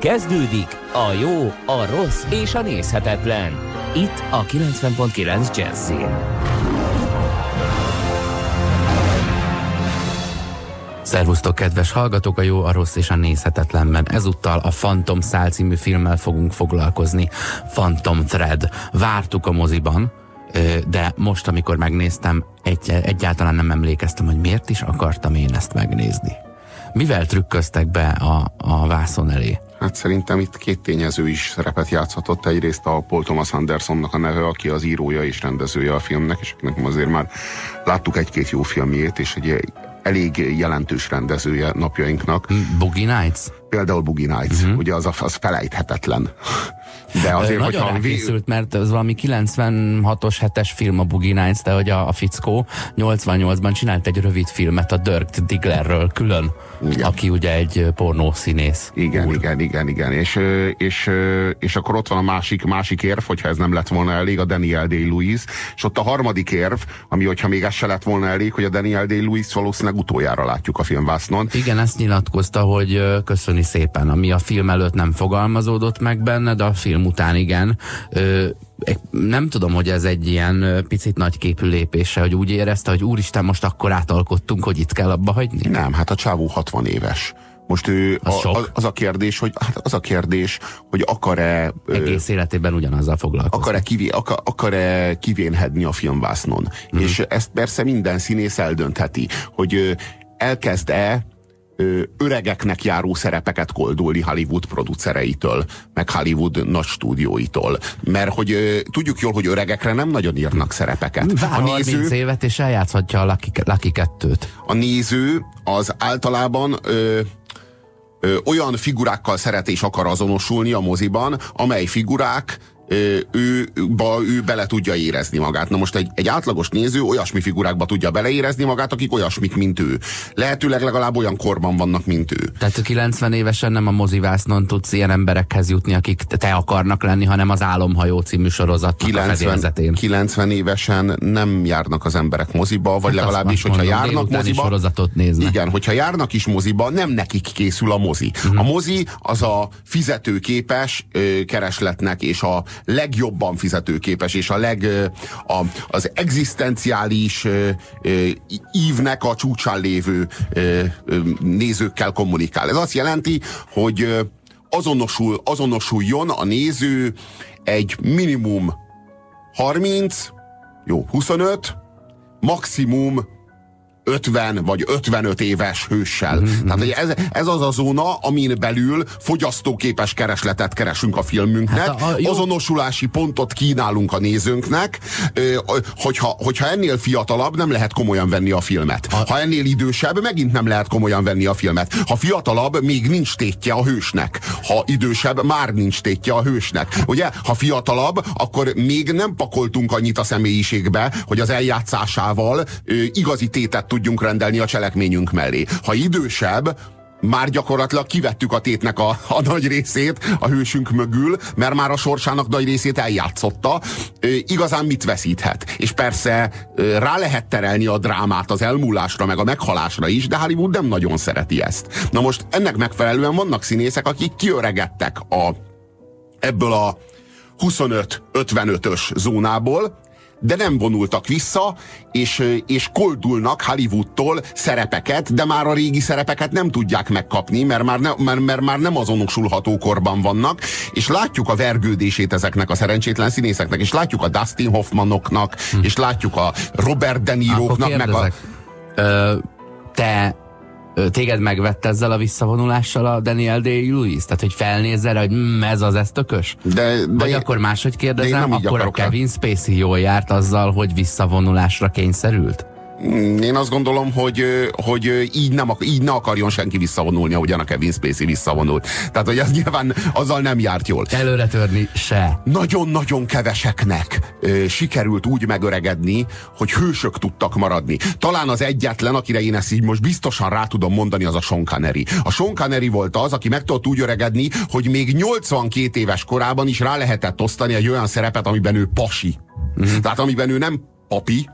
Kezdődik a jó, a rossz és a nézhetetlen. Itt a 90.9 jazz Szervusztok, kedves hallgatók, a jó, a rossz és a nézhetetlenben. Ezúttal a Phantom Szál című filmmel fogunk foglalkozni. Phantom Thread. Vártuk a moziban, de most, amikor megnéztem, egy, egyáltalán nem emlékeztem, hogy miért is akartam én ezt megnézni. Mivel trükköztek be a, a vászon elé? Hát szerintem itt két tényező is szerepet játszhatott. Egyrészt a Paul Thomas Andersonnak a neve, aki az írója és rendezője a filmnek, és nekem azért már láttuk egy-két jó filmjét, és egy elég jelentős rendezője napjainknak. Boogie Nights? Például Boogie Nights, uh-huh. ugye az, az felejthetetlen. De azért, Nagyon hogyha készült, mert ez valami 96-os, 7-es film a Boogie Nights, de hogy a, a fickó 88-ban csinált egy rövid filmet a Dirk Digglerről külön, igen. aki ugye egy pornószínész. Igen, úr. igen, igen, igen. És, és, és akkor ott van a másik, másik érv, hogyha ez nem lett volna elég, a Daniel Day-Lewis, és ott a harmadik érv, ami hogyha még ez se lett volna elég, hogy a Daniel Day-Lewis valószínűleg utoljára látjuk a filmvásznon. Igen, ezt nyilatkozta, hogy köszöni szépen, ami a film előtt nem fogalmazódott meg benne, de a film után igen. Ö, nem tudom, hogy ez egy ilyen picit nagyképű lépése, hogy úgy érezte, hogy úristen, most akkor átalkottunk, hogy itt kell abba hagyni? Nem, hát a csávó 60 éves. Most ő, az, a, az, az a kérdés, hogy hát az a kérdés, hogy akar-e... Egész életében ugyanazzal foglalkozni. Akar-e, kivé, akar, akar-e kivénhedni a filmvásznon. Mm. És ezt persze minden színész eldöntheti, hogy elkezd-e ö, öregeknek járó szerepeket koldulni Hollywood producereitől, meg Hollywood nagy stúdióitól. Mert hogy ö, tudjuk jól, hogy öregekre nem nagyon írnak szerepeket. Vár a néző, 30 évet, és eljátszhatja a Lucky, Lucky 2-t. A néző az általában ö, ö, olyan figurákkal szeret és akar azonosulni a moziban, amely figurák ő, ba, ő bele tudja érezni magát. Na most egy, egy átlagos néző olyasmi figurákba tudja beleérezni magát, akik olyasmik, mint ő. Lehetőleg legalább olyan korban vannak, mint ő. Tehát 90 évesen nem a mozivásznon tudsz ilyen emberekhez jutni, akik te akarnak lenni, hanem az Álomhajó című sorozat 90, 90 évesen nem járnak az emberek moziba, vagy hát legalábbis, hogyha mondom, járnak moziba. sorozatot néznek. Igen, hogyha járnak is moziba, nem nekik készül a mozi. Uh-huh. A mozi az a fizetőképes ö, keresletnek és a legjobban fizetőképes, és a leg, a, az egzisztenciális ívnek a csúcsán lévő nézőkkel kommunikál. Ez azt jelenti, hogy azonosul, azonosuljon a néző egy minimum 30, jó, 25, maximum 50 vagy 55 éves hőssel. Mm-hmm. Tehát hogy ez, ez az a zóna, amin belül fogyasztóképes keresletet keresünk a filmünknek, hát a, a, jó. azonosulási pontot kínálunk a nézőnknek, hogyha, hogyha ennél fiatalabb, nem lehet komolyan venni a filmet. A... Ha ennél idősebb, megint nem lehet komolyan venni a filmet. Ha fiatalabb, még nincs tétje a hősnek. Ha idősebb, már nincs tétje a hősnek. Ugye? Ha fiatalabb, akkor még nem pakoltunk annyit a személyiségbe, hogy az eljátszásával ö, igazi tétet tudjunk rendelni a cselekményünk mellé. Ha idősebb, már gyakorlatilag kivettük a tétnek a, a nagy részét a hősünk mögül, mert már a sorsának nagy részét eljátszotta. E, igazán mit veszíthet? És persze e, rá lehet terelni a drámát az elmúlásra, meg a meghalásra is, de Hollywood nem nagyon szereti ezt. Na most ennek megfelelően vannak színészek, akik kiöregettek a, ebből a 25-55-ös zónából, de nem vonultak vissza, és, és koldulnak Hollywoodtól szerepeket, de már a régi szerepeket nem tudják megkapni, mert már, ne, mert, mert már nem azonosulható korban vannak, és látjuk a vergődését ezeknek a szerencsétlen színészeknek, és látjuk a Dustin Hoffmanoknak, hm. és látjuk a Robert De Niro-knak, meg a... Ö, te téged megvett ezzel a visszavonulással a Daniel Day-Lewis? Tehát, hogy felnézzel, hogy mm, ez az, ez tökös? De, de Vagy én, akkor máshogy kérdezem, akkor a Kevin Spacey jól járt azzal, hogy visszavonulásra kényszerült? Mm, én azt gondolom, hogy, hogy így, nem, így ne akarjon senki visszavonulni, ahogyan a Kevin Spacey visszavonult. Tehát, hogy az nyilván azzal nem járt jól. Előre törni se. Nagyon-nagyon keveseknek ö, sikerült úgy megöregedni, hogy hősök tudtak maradni. Talán az egyetlen, akire én ezt így most biztosan rá tudom mondani, az a Sean Connery. A Sean Connery volt az, aki meg tudott úgy öregedni, hogy még 82 éves korában is rá lehetett osztani egy olyan szerepet, amiben ő pasi. Mm. Tehát amiben ő nem papi,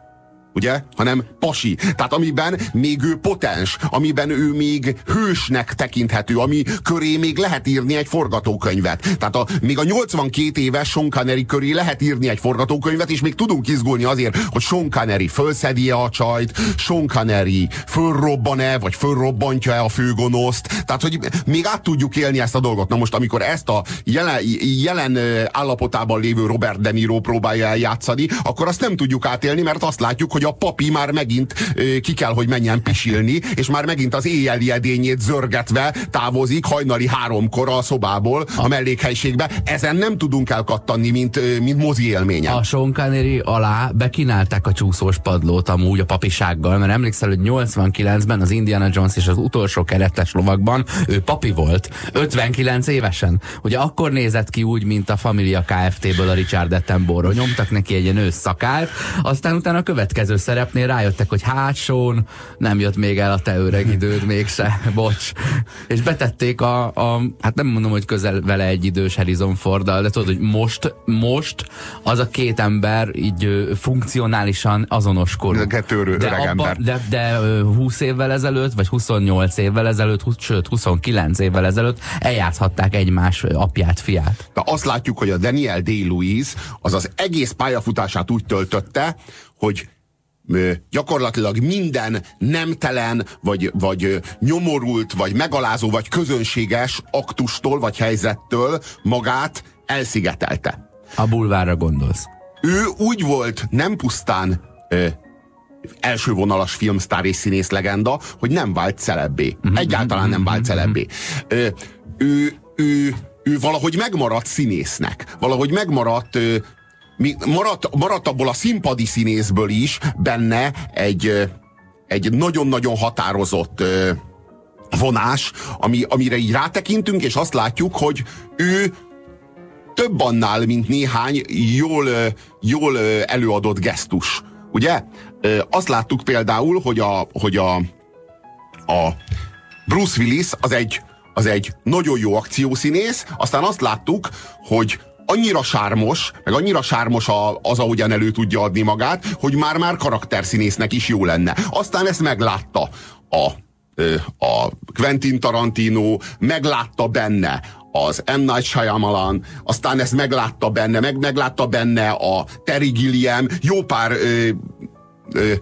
ugye? Hanem pasi. Tehát amiben még ő potens, amiben ő még hősnek tekinthető, ami köré még lehet írni egy forgatókönyvet. Tehát a, még a 82 éves Sean Connery köré lehet írni egy forgatókönyvet, és még tudunk izgulni azért, hogy Sean Connery fölszedi a csajt, Sean Connery fölrobban-e, vagy fölrobbantja-e a főgonoszt. Tehát, hogy még át tudjuk élni ezt a dolgot. Na most, amikor ezt a jelen, jelen állapotában lévő Robert De Niro próbálja eljátszani, akkor azt nem tudjuk átélni, mert azt látjuk, hogy hogy a papi már megint ki kell, hogy menjen pisilni, és már megint az éjjeli edényét zörgetve távozik hajnali háromkor a szobából, a mellékhelységbe. Ezen nem tudunk elkattanni, mint, mint mozi élménye. A Sean Connery alá bekinálták a csúszós padlót amúgy a papisággal, mert emlékszel, hogy 89-ben az Indiana Jones és az utolsó keretes lovakban ő papi volt, 59 évesen. Ugye akkor nézett ki úgy, mint a Familia Kft-ből a Richard Attenborough. Nyomtak neki egy ilyen ősszakált, aztán utána a következő következő szerepnél rájöttek, hogy hát Sean, nem jött még el a te öreg időd mégse, bocs. És betették a, a, hát nem mondom, hogy közel vele egy idős Harrison ford de tudod, hogy most, most az a két ember így funkcionálisan azonos korú. Kettő de, abba, de, de 20 évvel ezelőtt, vagy 28 évvel ezelőtt, 20, sőt 29 évvel ezelőtt eljátszhatták egymás apját, fiát. De azt látjuk, hogy a Daniel Day-Lewis az az egész pályafutását úgy töltötte, hogy gyakorlatilag minden nemtelen, vagy, vagy nyomorult, vagy megalázó, vagy közönséges aktustól, vagy helyzettől magát elszigetelte. A bulvárra gondolsz. Ő úgy volt nem pusztán ö, elsővonalas filmsztár és színész legenda, hogy nem vált celebbé. Mm-hmm. Egyáltalán nem vált celebbé. Ö, ő, ő, ő valahogy megmaradt színésznek. Valahogy megmaradt ö, maradt, maradt abból a színpadi színészből is benne egy, egy nagyon-nagyon határozott vonás, ami, amire így rátekintünk, és azt látjuk, hogy ő több annál, mint néhány jól, jól előadott gesztus. Ugye? Azt láttuk például, hogy a, hogy a, a Bruce Willis az egy, az egy nagyon jó akciószínész, aztán azt láttuk, hogy annyira sármos, meg annyira sármos a, az, ahogyan elő tudja adni magát, hogy már-már karakterszínésznek is jó lenne. Aztán ezt meglátta a, a Quentin Tarantino, meglátta benne az M. Night Shyamalan, aztán ezt meglátta benne, meg meglátta benne a Terry Gilliam, jó pár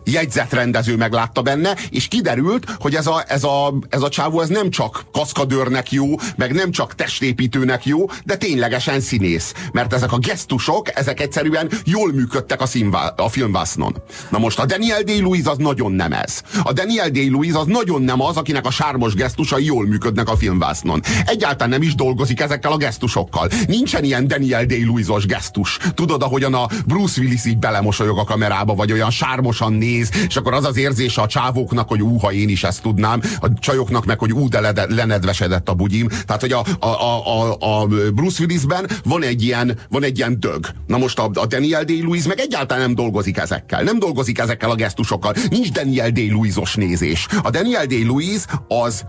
jegyzetrendező meglátta benne, és kiderült, hogy ez a, ez a, ez a csávó ez nem csak kaszkadőrnek jó, meg nem csak testépítőnek jó, de ténylegesen színész. Mert ezek a gesztusok, ezek egyszerűen jól működtek a, színvá, a filmvásznon. Na most a Daniel Day-Lewis az nagyon nem ez. A Daniel Day-Lewis az nagyon nem az, akinek a sármos gesztusai jól működnek a filmvásznon. Egyáltalán nem is dolgozik ezekkel a gesztusokkal. Nincsen ilyen Daniel Day-Lewisos gesztus. Tudod, ahogyan a Bruce Willis így belemosolyog a kamerába, vagy olyan sármos okosan néz, és akkor az az érzése a csávóknak, hogy úha, én is ezt tudnám, a csajoknak meg, hogy ú, de lenedvesedett a bugyim. Tehát, hogy a, a, a, a Bruce Willisben van egy ilyen, van egy ilyen dög. Na most a, a Daniel Day-Lewis meg egyáltalán nem dolgozik ezekkel. Nem dolgozik ezekkel a gesztusokkal. Nincs Daniel Day-Lewisos nézés. A Daniel Day-Lewis az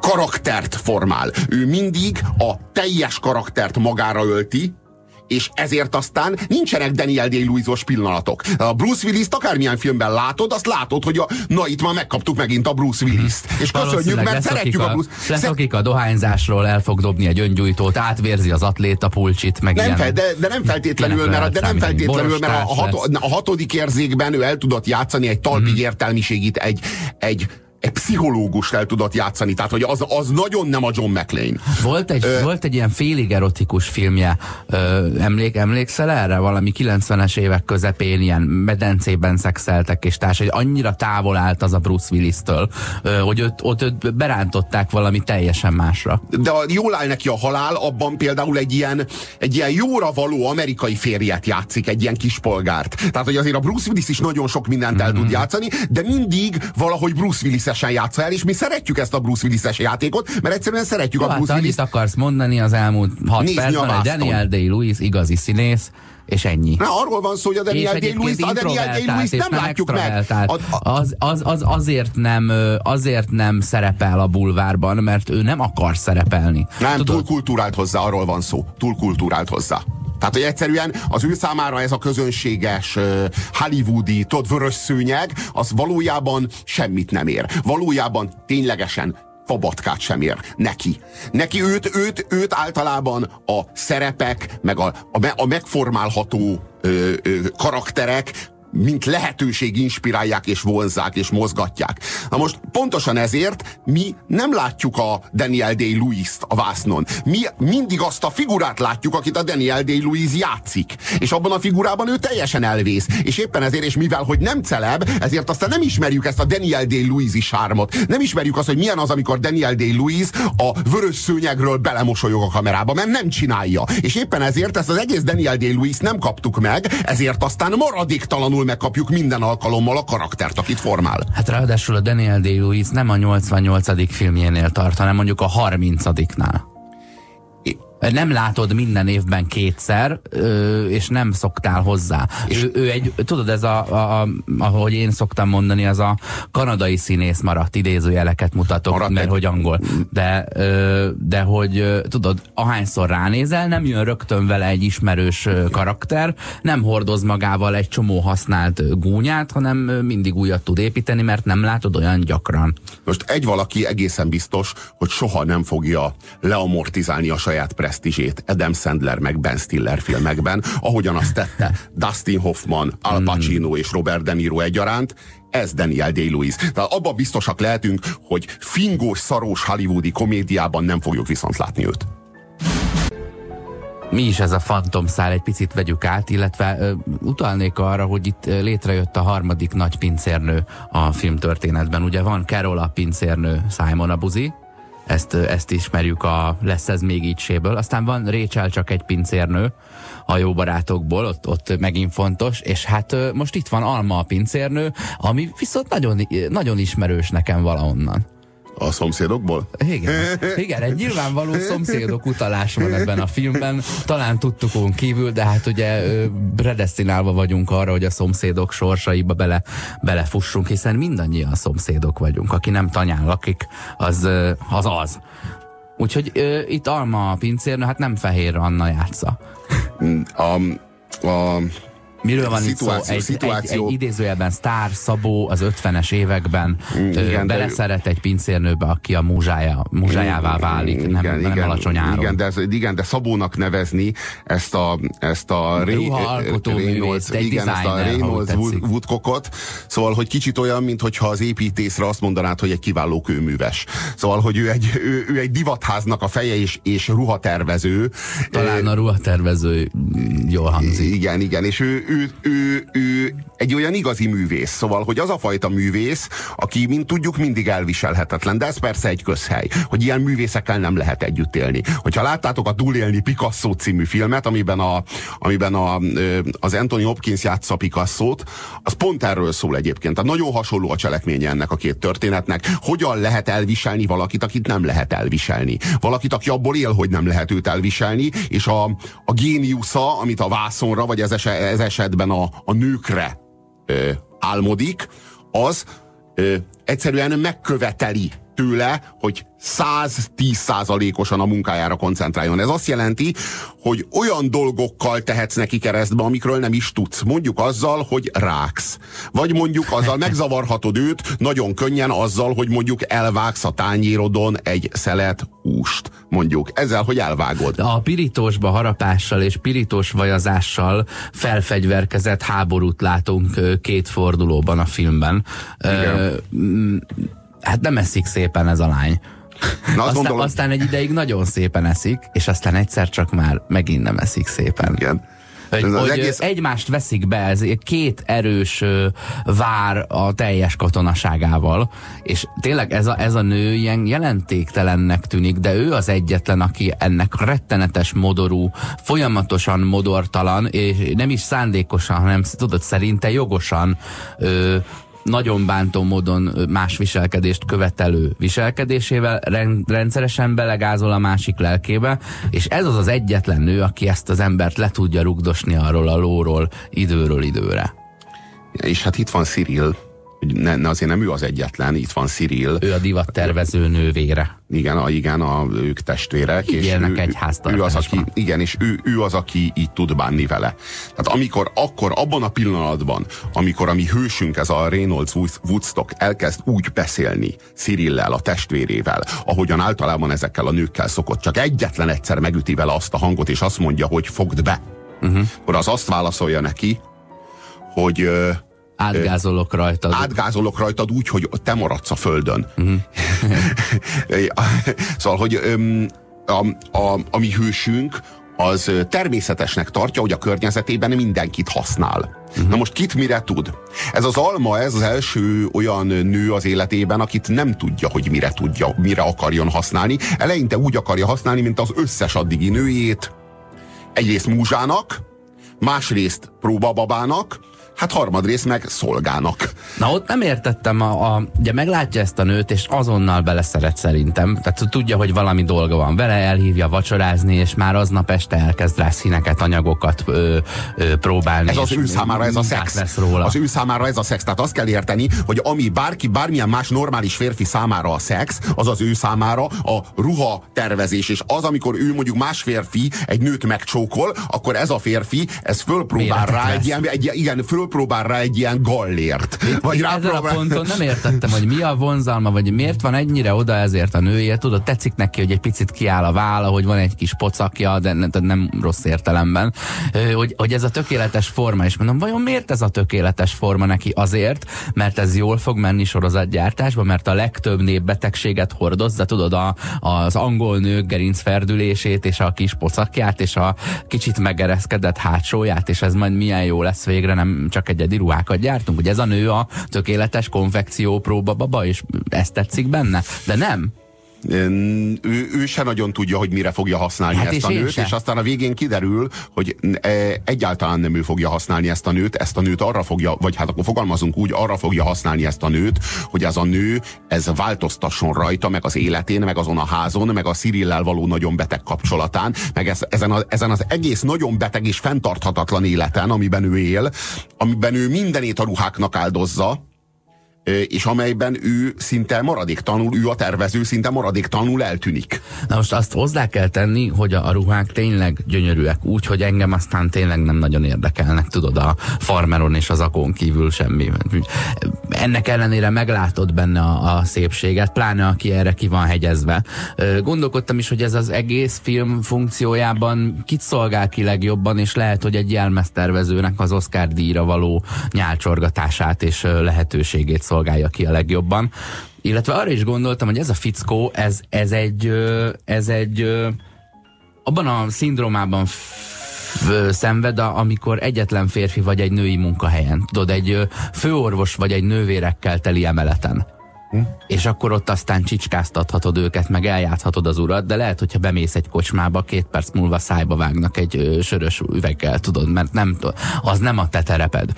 karaktert formál. Ő mindig a teljes karaktert magára ölti, és ezért aztán nincsenek Daniel Day-Lewis-os pillanatok. A Bruce Willis-t akármilyen filmben látod, azt látod, hogy a, na itt már megkaptuk megint a Bruce Willis-t. És köszönjük, mert szeretjük a, a Bruce... Lesz, akik a dohányzásról el fog dobni egy öngyújtót, átvérzi az atléta pulcsit, meg nem fel, de, de nem feltétlenül, mert, de nem feltétlenül, mert a, hat, a hatodik érzékben ő el tudott játszani egy talpig hmm. értelmiségit, egy, egy egy pszichológust el tudott játszani, tehát hogy az, az nagyon nem a John McClane. Volt egy, Ö, volt egy ilyen félig erotikus filmje, Ö, emlék, emlékszel erre? Valami 90-es évek közepén ilyen medencében szexeltek és társ, hogy annyira távol állt az a Bruce Willis-től, hogy őt, ott őt berántották valami teljesen másra. De a, jól áll neki a halál, abban például egy ilyen, egy ilyen jóra való amerikai férjet játszik, egy ilyen kispolgárt. Tehát, hogy azért a Bruce Willis is nagyon sok mindent el mm-hmm. tud játszani, de mindig valahogy Bruce Willis Willis-esen játsza el, és mi szeretjük ezt a Bruce Willis-es játékot, mert egyszerűen szeretjük Jó, a Bruce hát, Willis. akarsz mondani az elmúlt hat percben, hogy Daniel Day-Lewis igazi színész, és ennyi. Na, arról van szó, hogy a Daniel Day-Lewis, a Daniel Day-Lewis nem, nem látjuk meg. A, a, az, az, az azért, nem, azért nem szerepel a bulvárban, mert ő nem akar szerepelni. Nem, Tudod? túl kultúrált hozzá, arról van szó. Túl kultúrált hozzá. Tehát, hogy egyszerűen az ő számára ez a közönséges hollywoodi, tudod, vörös szőnyeg, az valójában semmit nem ér. Valójában ténylegesen fabatkát sem ér neki. Neki őt, őt, őt általában a szerepek, meg a, a, a megformálható ö, ö, karakterek mint lehetőség inspirálják és vonzák és mozgatják. Na most pontosan ezért mi nem látjuk a Daniel Day-Lewis-t a vásznon. Mi mindig azt a figurát látjuk, akit a Daniel Day-Lewis játszik. És abban a figurában ő teljesen elvész. És éppen ezért, és mivel, hogy nem celeb, ezért aztán nem ismerjük ezt a Daniel Day-Lewis-i sármot. Nem ismerjük azt, hogy milyen az, amikor Daniel Day-Lewis a vörös szőnyegről belemosolyog a kamerába, mert nem csinálja. És éppen ezért ezt az egész Daniel Day-Lewis nem kaptuk meg, ezért aztán maradéktalanul rosszul megkapjuk minden alkalommal a karaktert, akit formál. Hát ráadásul a Daniel Day-Lewis nem a 88. filmjénél tart, hanem mondjuk a 30-nál nem látod minden évben kétszer, és nem szoktál hozzá. És ő, ő egy, tudod, ez a, a, a, ahogy én szoktam mondani, az a kanadai színész maradt, idézőjeleket mutatok, maradt mert egy... hogy angol. De, de hogy tudod, ahányszor ránézel, nem jön rögtön vele egy ismerős karakter, nem hordoz magával egy csomó használt gúnyát, hanem mindig újat tud építeni, mert nem látod olyan gyakran. Most egy valaki egészen biztos, hogy soha nem fogja leamortizálni a saját pressz presztízsét Adam Sandler meg Ben Stiller filmekben, ahogyan azt tette Dustin Hoffman, Al hmm. Pacino és Robert De Niro egyaránt, ez Daniel Day-Lewis. Tehát abban biztosak lehetünk, hogy fingós, szarós hollywoodi komédiában nem fogjuk viszont látni őt. Mi is ez a fantomszál, egy picit vegyük át, illetve ö, utalnék arra, hogy itt létrejött a harmadik nagy pincérnő a filmtörténetben. Ugye van Carol a pincérnő Simon Abuzi, ezt, ezt ismerjük a Lesz ez még így séből. Aztán van Rachel csak egy pincérnő a jó barátokból, ott, ott megint fontos, és hát most itt van Alma a pincérnő, ami viszont nagyon, nagyon ismerős nekem valahonnan. A szomszédokból? Igen. Igen, egy nyilvánvaló szomszédok utalás van ebben a filmben. Talán tudtukon kívül, de hát ugye predestinálva vagyunk arra, hogy a szomszédok sorsaiba bele, belefussunk, hiszen mindannyian szomszédok vagyunk. Aki nem tanyán lakik, az az. az. Úgyhogy ö, itt Alma a pincérnő, hát nem Fehér Anna játsza. A, a Miről van szituáció, itt szó? Egy, szituáció... egy, egy idézőjelben sztár Szabó az 50-es években mm, igen, beleszeret de... egy pincérnőbe, aki a múzsája, múzsájává válik, igen, nem, igen, nem alacsony áron. Igen de, igen, de Szabónak nevezni ezt a, ezt a Reynolds, igen, ezt a Reynolds Woodcockot, szóval, hogy kicsit olyan, mintha az építészre azt mondanád, hogy egy kiváló kőműves. Szóval, hogy ő egy, ő, ő egy divatháznak a feje és, és ruhatervező. Talán a ruhatervező jól hangzik. Igen, igen, és ő, ő, ő, ő egy olyan igazi művész. Szóval, hogy az a fajta művész, aki, mint tudjuk, mindig elviselhetetlen. De ez persze egy közhely, hogy ilyen művészekkel nem lehet együtt élni. Hogyha láttátok a Túlélni Picasso című filmet, amiben, a, amiben a, az Anthony Hopkins játsza Picasso-t, az pont erről szól egyébként. Tehát nagyon hasonló a cselekménye ennek a két történetnek. Hogyan lehet elviselni valakit, akit nem lehet elviselni. Valakit, aki abból él, hogy nem lehet őt elviselni, és a, a géniusza, amit a vászonra, vagy ez esetben a, a nőkre ö, álmodik, az egyszerűen megköveteli tőle, hogy 110 százalékosan a munkájára koncentráljon. Ez azt jelenti, hogy olyan dolgokkal tehetsz neki keresztbe, amikről nem is tudsz. Mondjuk azzal, hogy ráksz. Vagy mondjuk azzal megzavarhatod őt nagyon könnyen azzal, hogy mondjuk elvágsz a tányérodon egy szelet húst. Mondjuk ezzel, hogy elvágod. A pirítósba harapással és pirítós vajazással felfegyverkezett háborút látunk két fordulóban a filmben. Igen hát nem eszik szépen ez a lány. Na, aztán, gondolom... aztán egy ideig nagyon szépen eszik, és aztán egyszer csak már megint nem eszik szépen. Igen. Hogy, hogy egész... egymást veszik be, ez két erős vár a teljes katonaságával, és tényleg ez a, ez a nő ilyen jelentéktelennek tűnik, de ő az egyetlen, aki ennek rettenetes modorú, folyamatosan modortalan, és nem is szándékosan, hanem tudod, szerinte jogosan ö, nagyon bántó módon más viselkedést követelő viselkedésével rendszeresen belegázol a másik lelkébe, és ez az az egyetlen nő, aki ezt az embert le tudja rugdosni arról a lóról időről időre. És hát itt van Cyril, hogy ne, ne, azért nem ő az egyetlen, itt van Cyril. Ő a divat tervező nővére. Igen, a, igen, a, ők testvérek. Így és élnek ő, egy ő az, aki, Igen, és ő, ő az, aki így tud bánni vele. Tehát amikor, akkor abban a pillanatban, amikor a mi hősünk, ez a Reynolds Woodstock elkezd úgy beszélni Cyrillel, a testvérével, ahogyan általában ezekkel a nőkkel szokott, csak egyetlen egyszer megüti vele azt a hangot, és azt mondja, hogy fogd be. Uh-huh. Akkor az azt válaszolja neki, hogy Átgázolok rajtad. Átgázolok rajtad úgy, hogy te maradsz a földön. Uh-huh. szóval, hogy a, a, a mi hősünk az természetesnek tartja, hogy a környezetében mindenkit használ. Uh-huh. Na most kit mire tud? Ez az alma, ez az első olyan nő az életében, akit nem tudja, hogy mire tudja, mire akarjon használni. Eleinte úgy akarja használni, mint az összes addigi nőjét. Egyrészt múzsának, másrészt próbababának, hát harmadrészt meg szolgának. Na ott nem értettem, a, a, ugye meglátja ezt a nőt, és azonnal beleszeret szerintem. Tehát tudja, hogy valami dolga van vele, elhívja vacsorázni, és már aznap este elkezd rá színeket, anyagokat ö, ö, próbálni. Ez az ő számára ez a szex. Lesz róla. Az ő számára ez a szex. Tehát azt kell érteni, hogy ami bárki, bármilyen más normális férfi számára a szex, az az ő számára a ruha tervezés. És az, amikor ő mondjuk más férfi egy nőt megcsókol, akkor ez a férfi, ez fölpróbál rá egy ilyen, egy, igen, föl fölpróbál rá egy ilyen gallért. Vagy rá Ezen a ponton nem értettem, hogy mi a vonzalma, vagy miért van ennyire oda ezért a nőért. Tudod, tetszik neki, hogy egy picit kiáll a válla, hogy van egy kis pocakja, de nem, nem rossz értelemben. Hogy, hogy ez a tökéletes forma, és mondom, vajon miért ez a tökéletes forma neki? Azért, mert ez jól fog menni sorozatgyártásba, mert a legtöbb népbetegséget hordozza, tudod, a, az angol nők gerincferdülését, és a kis pocakját, és a kicsit megereszkedett hátsóját, és ez majd milyen jó lesz végre, nem csak egyedi ruhákat gyártunk, hogy ez a nő a tökéletes konfekció próba baba, és ezt tetszik benne. De nem ő, ő se nagyon tudja, hogy mire fogja használni hát ezt a nőt, és aztán a végén kiderül, hogy e, egyáltalán nem ő fogja használni ezt a nőt, ezt a nőt arra fogja, vagy hát akkor fogalmazunk úgy, arra fogja használni ezt a nőt, hogy ez a nő, ez változtasson rajta, meg az életén, meg azon a házon, meg a Cyrillel való nagyon beteg kapcsolatán, meg ez, ezen, a, ezen az egész nagyon beteg és fenntarthatatlan életen, amiben ő él, amiben ő mindenét a ruháknak áldozza, és amelyben ő szinte maradéktanul, ő a tervező szinte maradéktanul eltűnik. Na most azt hozzá kell tenni, hogy a, a ruhák tényleg gyönyörűek, úgy, hogy engem aztán tényleg nem nagyon érdekelnek, tudod, a farmeron és az akon kívül semmi. Ennek ellenére meglátod benne a, a szépséget, pláne aki erre ki van hegyezve. Gondolkodtam is, hogy ez az egész film funkciójában kit szolgál ki legjobban, és lehet, hogy egy jelmeztervezőnek az Oscar díjra való nyálcsorgatását és lehetőségét szolgálja ki a legjobban. Illetve arra is gondoltam, hogy ez a fickó, ez, ez egy, ez egy abban a szindrómában szenved, amikor egyetlen férfi vagy egy női munkahelyen. Tudod, egy főorvos vagy egy nővérekkel teli emeleten. Hm? És akkor ott aztán csicskáztathatod őket, meg eljátszhatod az urat, de lehet, hogyha bemész egy kocsmába, két perc múlva szájba vágnak egy ö, sörös üveggel, tudod, mert nem, az nem a te tereped.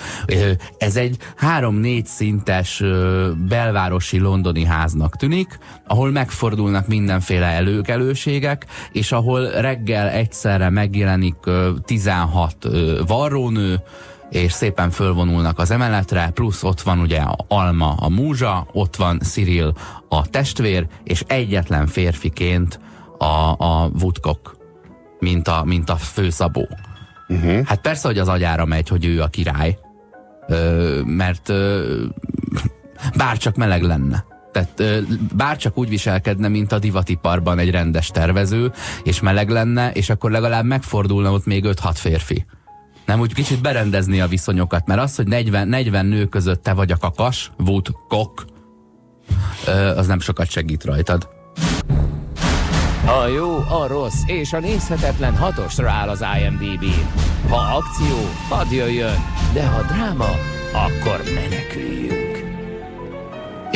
Ez egy három-négy szintes ö, belvárosi londoni háznak tűnik, ahol megfordulnak mindenféle előkelőségek, és ahol reggel egyszerre megjelenik ö, 16 ö, varrónő, és szépen fölvonulnak az emeletre, plusz ott van ugye a Alma, a múzsa, ott van Cyril, a testvér, és egyetlen férfiként a, a Woodcock, mint a, mint a főszabó. Uh-huh. Hát persze, hogy az agyára megy, hogy ő a király, ö, mert ö, bárcsak meleg lenne. Tehát bárcsak úgy viselkedne, mint a divatiparban egy rendes tervező, és meleg lenne, és akkor legalább megfordulna ott még 5-6 férfi. Nem úgy kicsit berendezni a viszonyokat, mert az, hogy 40, 40 nő között te vagy a kakas, vút, kok, az nem sokat segít rajtad. A jó, a rossz és a nézhetetlen hatosra áll az IMDb-n. Ha akció, hadd jöjjön, de ha dráma, akkor meneküljünk.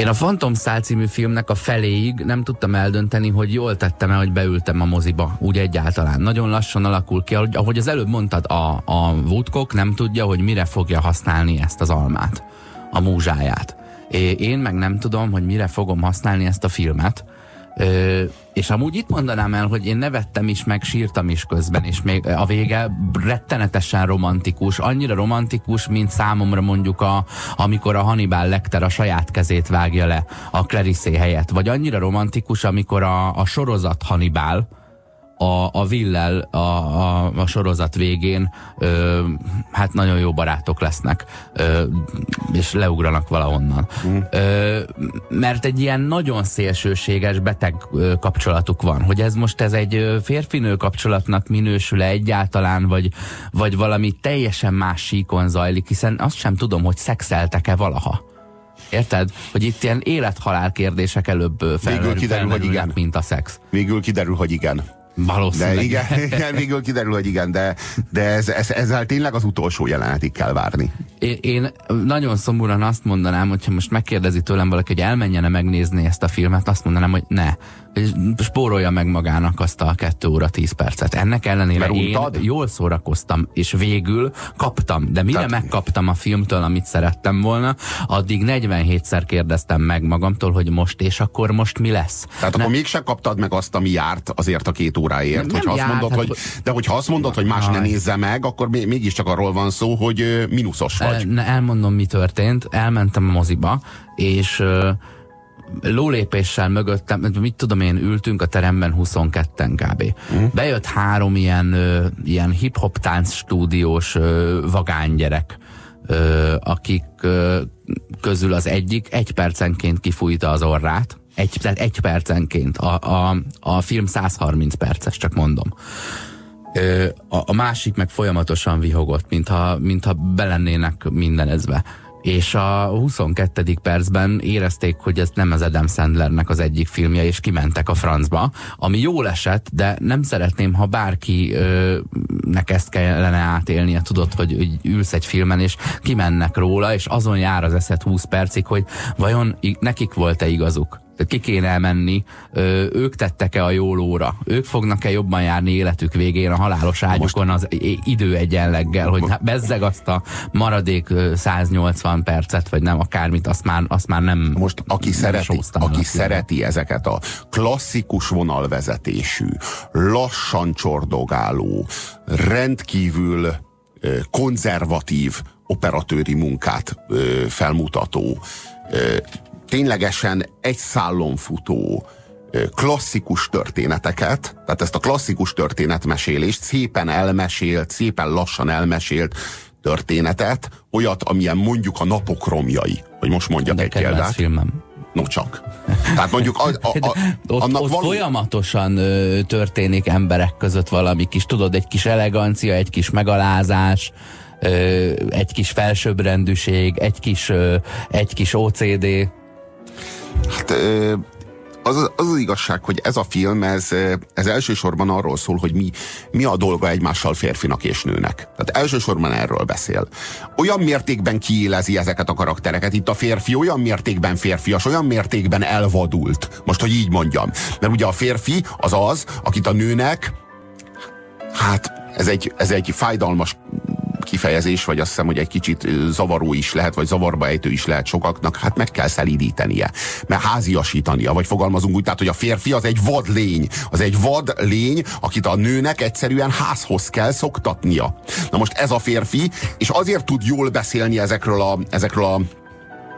Én a Phantom Szál című filmnek a feléig nem tudtam eldönteni, hogy jól tettem-e, hogy beültem a moziba, úgy egyáltalán. Nagyon lassan alakul ki, ahogy az előbb mondtad, a, a Woodcock nem tudja, hogy mire fogja használni ezt az almát, a múzsáját. Én meg nem tudom, hogy mire fogom használni ezt a filmet, Ö, és amúgy itt mondanám el, hogy én nevettem is, meg sírtam is közben, és még a vége rettenetesen romantikus, annyira romantikus, mint számomra mondjuk a, amikor a Hannibal Lecter a saját kezét vágja le a Clarice helyett, vagy annyira romantikus, amikor a, a sorozat Hannibal, a, a Villel a, a, a sorozat végén ö, hát nagyon jó barátok lesznek, ö, és leugranak valahonnan. Mm. Ö, mert egy ilyen nagyon szélsőséges beteg ö, kapcsolatuk van, hogy ez most ez egy férfinő kapcsolatnak minősül-e egyáltalán, vagy, vagy valami teljesen más síkon zajlik, hiszen azt sem tudom, hogy szexeltek-e valaha. Érted? Hogy itt ilyen élethalál kérdések előbb felmerül, kiderül, hogy igen. mint a szex. Végül kiderül, hogy igen. Valószínűleg. De igen, igen, végül kiderül, hogy igen, de, de ez, ez, ezzel tényleg az utolsó jelenetig kell várni. Én, én nagyon szomorúan azt mondanám, hogyha most megkérdezi tőlem valaki, hogy elmenjene megnézni ezt a filmet, azt mondanám, hogy ne spórolja meg magának azt a 2 óra 10 percet. Ennek ellenére Mert én jól szórakoztam, és végül kaptam. De mire Tehát... megkaptam a filmtől, amit szerettem volna, addig 47-szer kérdeztem meg magamtól, hogy most és akkor most mi lesz. Tehát ne... akkor mégsem kaptad meg azt, ami járt azért a két óráért. Nem, hogyha járt, azt mondod, hát, hogy, de hogyha azt mondod, hogy más ne nézze meg, akkor mégiscsak arról van szó, hogy mínuszos vagy. El, elmondom, mi történt. Elmentem a moziba, és lólépéssel mögöttem, mit tudom én, ültünk a teremben 22-en kb. Mm. Bejött három ilyen, ilyen hip-hop tánc stúdiós vagánygyerek, akik közül az egyik egy percenként kifújta az orrát, egy, tehát egy percenként. A, a, a film 130 perces, csak mondom. A, a másik meg folyamatosan vihogott, mintha, mintha belennének mindenezve és a 22. percben érezték, hogy ez nem az Adam Sandlernek az egyik filmje, és kimentek a francba, ami jól esett, de nem szeretném, ha bárki ö, ezt kellene átélnie, tudod, hogy, hogy ülsz egy filmen, és kimennek róla, és azon jár az eszed 20 percig, hogy vajon nekik volt-e igazuk? Tehát ki kéne menni, ők tettek-e a jó lóra? Ők fognak-e jobban járni életük végén a halálos ágyukon az idő egyenleggel, hogy bezzeg azt a maradék 180 percet, vagy nem, akármit, azt már, azt már nem Most aki, szereti, aki szereti ezeket a klasszikus vonalvezetésű, lassan csordogáló, rendkívül konzervatív operatőri munkát felmutató ténylegesen egy szállon futó klasszikus történeteket, tehát ezt a klasszikus történetmesélést szépen elmesélt, szépen lassan elmesélt történetet, olyat, amilyen mondjuk a napok romjai, hogy most mondjak De egy példát. filmem. No csak. Tehát mondjuk a, a, a, ott, annak ott való... folyamatosan ö, történik emberek között valami kis, tudod, egy kis elegancia, egy kis megalázás, ö, egy kis felsőbbrendűség, egy kis, ö, egy kis OCD. Hát az, az az igazság, hogy ez a film, ez, ez elsősorban arról szól, hogy mi, mi a dolga egymással férfinak és nőnek. Tehát elsősorban erről beszél. Olyan mértékben kiélezi ezeket a karaktereket. Itt a férfi olyan mértékben férfias, olyan mértékben elvadult. Most, hogy így mondjam. Mert ugye a férfi az az, akit a nőnek hát ez egy, ez egy fájdalmas kifejezés, vagy azt hiszem, hogy egy kicsit zavaró is lehet, vagy zavarba ejtő is lehet sokaknak, hát meg kell szelídítenie, mert háziasítania, vagy fogalmazunk úgy, tehát, hogy a férfi az egy vad lény, az egy vad lény, akit a nőnek egyszerűen házhoz kell szoktatnia. Na most ez a férfi, és azért tud jól beszélni ezekről a, ezekről a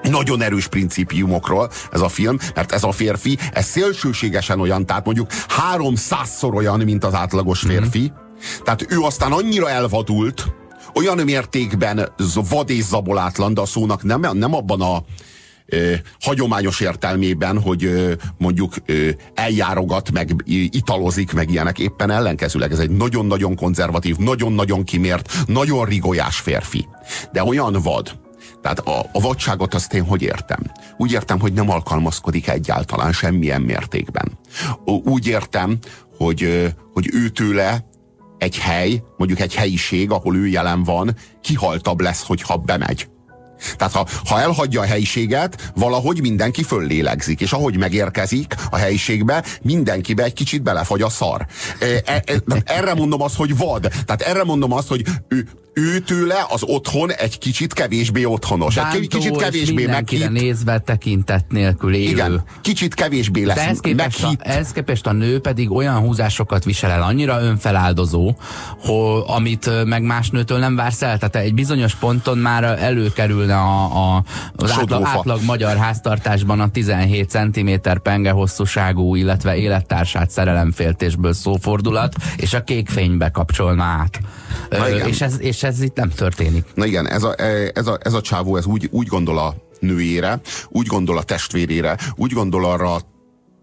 nagyon erős principiumokról ez a film, mert ez a férfi, ez szélsőségesen olyan, tehát mondjuk háromszázszor olyan, mint az átlagos férfi. Mm-hmm. Tehát ő aztán annyira elvadult, olyan mértékben vad és zabolátlan, de a szónak nem, nem abban a ö, hagyományos értelmében, hogy ö, mondjuk ö, eljárogat, meg italozik, meg ilyenek. Éppen ellenkezőleg ez egy nagyon-nagyon konzervatív, nagyon-nagyon kimért, nagyon rigolyás férfi. De olyan vad, tehát a, a vadságot azt én hogy értem? Úgy értem, hogy nem alkalmazkodik egyáltalán semmilyen mértékben. Úgy értem, hogy, hogy ő tőle egy hely, mondjuk egy helyiség, ahol ő jelen van, kihaltabb lesz, hogyha bemegy. Tehát ha, ha elhagyja a helyiséget, valahogy mindenki föllélegzik, és ahogy megérkezik a helyiségbe, mindenkibe egy kicsit belefagy a szar. E, e, erre mondom azt, hogy vad. Tehát erre mondom azt, hogy ő, ő tőle az otthon egy kicsit kevésbé otthonos. Bántó egy kicsit kevésbé meghitt. nézve tekintet nélkül élő. Igen, kicsit kevésbé lesz De ez képest, a, ez képest a nő pedig olyan húzásokat visel el, annyira önfeláldozó, hogy, amit meg más nőtől nem vársz el. Tehát egy bizonyos ponton már előkerülne a, a, az átlag, átlag magyar háztartásban a 17 cm penge hosszúságú, illetve élettársát szerelemféltésből szófordulat, és a kék fénybe kapcsolna át. Na igen. És, ez, és ez itt nem történik. Na igen, ez a, ez a, ez a csávó ez úgy, úgy gondol a nőjére, úgy gondol a testvérére, úgy gondol arra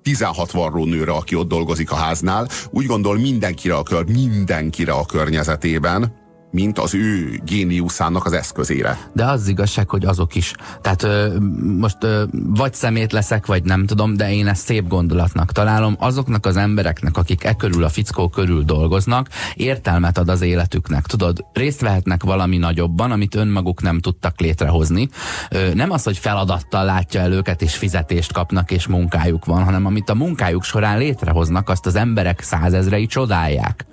16 varró nőre, aki ott dolgozik a háznál, úgy gondol mindenkire a, kör, mindenkire a környezetében, mint az ő géniuszának az eszközére. De az igazság, hogy azok is. Tehát ö, most ö, vagy szemét leszek, vagy nem tudom, de én ezt szép gondolatnak találom. Azoknak az embereknek, akik e körül a fickó körül dolgoznak, értelmet ad az életüknek. Tudod, részt vehetnek valami nagyobban, amit önmaguk nem tudtak létrehozni. Ö, nem az, hogy feladattal látja el őket, és fizetést kapnak, és munkájuk van, hanem amit a munkájuk során létrehoznak, azt az emberek százezrei csodálják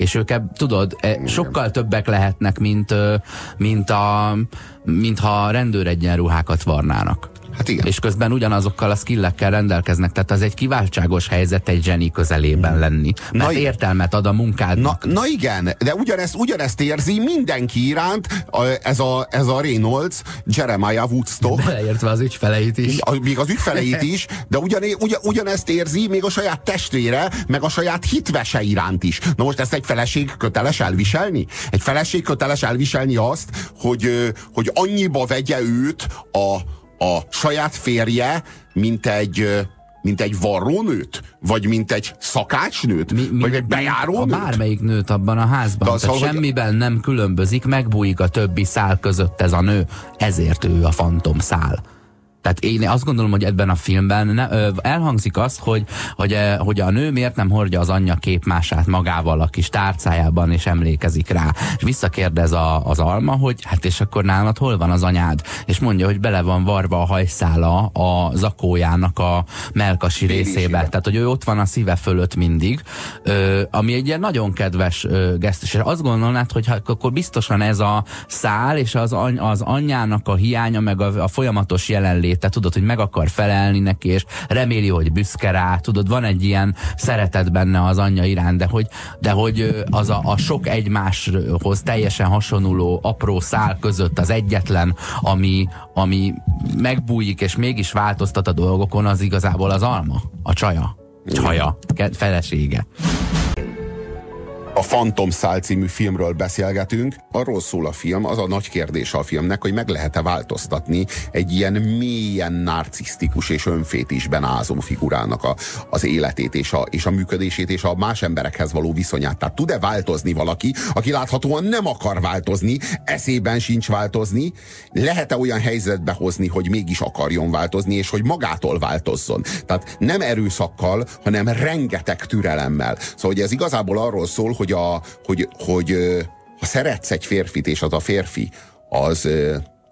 és ők, tudod, e, sokkal többek lehetnek, mint, mint, a, mint ha rendőregyenruhákat varnának. Hát igen. És közben ugyanazokkal a skillekkel rendelkeznek, tehát az egy kiváltságos helyzet egy zseni közelében lenni. Mert na, értelmet ad a munkád. Na, na igen, de ugyanezt, ugyanezt érzi mindenki iránt a, ez, a, ez a Reynolds, Jeremiah Woodstock. Beleértve az ügyfeleit is. A, még az ügyfeleit is, de ugyan, ugyan, ugyanezt érzi még a saját testvére, meg a saját hitvese iránt is. Na most ezt egy feleség köteles elviselni? Egy feleség köteles elviselni azt, hogy, hogy annyiba vegye őt a, a saját férje, mint egy, mint egy varrónőt? Vagy mint egy szakácsnőt? Mi, mi, vagy egy bejárónőt? A bármelyik nőt abban a házban. De az, Tehát semmiben nem különbözik, megbújik a többi szál között ez a nő. Ezért ő a fantom szál. Tehát én azt gondolom, hogy ebben a filmben ne, elhangzik az, hogy, hogy, hogy a nő miért nem hordja az anyja képmását magával a kis tárcájában, és emlékezik rá. És visszakérdez a, az alma, hogy hát és akkor nálad hol van az anyád? És mondja, hogy bele van varva a hajszála a zakójának a melkasi részébe. Tehát, hogy ő ott van a szíve fölött mindig, ö, ami egy ilyen nagyon kedves ö, gesztus. És azt gondolnád, hogy hát akkor biztosan ez a szál, és az, any, az anyjának a hiánya, meg a, a folyamatos jelenlét léte, tudod, hogy meg akar felelni neki, és reméli, hogy büszke rá, tudod, van egy ilyen szeretet benne az anyja iránt, de hogy, de hogy az a, a sok egymáshoz teljesen hasonló apró szál között az egyetlen, ami, ami megbújik, és mégis változtat a dolgokon, az igazából az alma, a csaja, csaja, felesége. A Phantom Szál című filmről beszélgetünk. Arról szól a film, az a nagy kérdés a filmnek, hogy meg lehet-e változtatni egy ilyen mélyen narcisztikus és önfétisben ázó figurának a, az életét és a, és a működését és a más emberekhez való viszonyát. Tehát tud-e változni valaki, aki láthatóan nem akar változni, eszében sincs változni, lehet-e olyan helyzetbe hozni, hogy mégis akarjon változni, és hogy magától változzon. Tehát nem erőszakkal, hanem rengeteg türelemmel. Szóval hogy ez igazából arról szól, hogy, a, hogy, hogy ha szeretsz egy férfit, és az a férfi, az,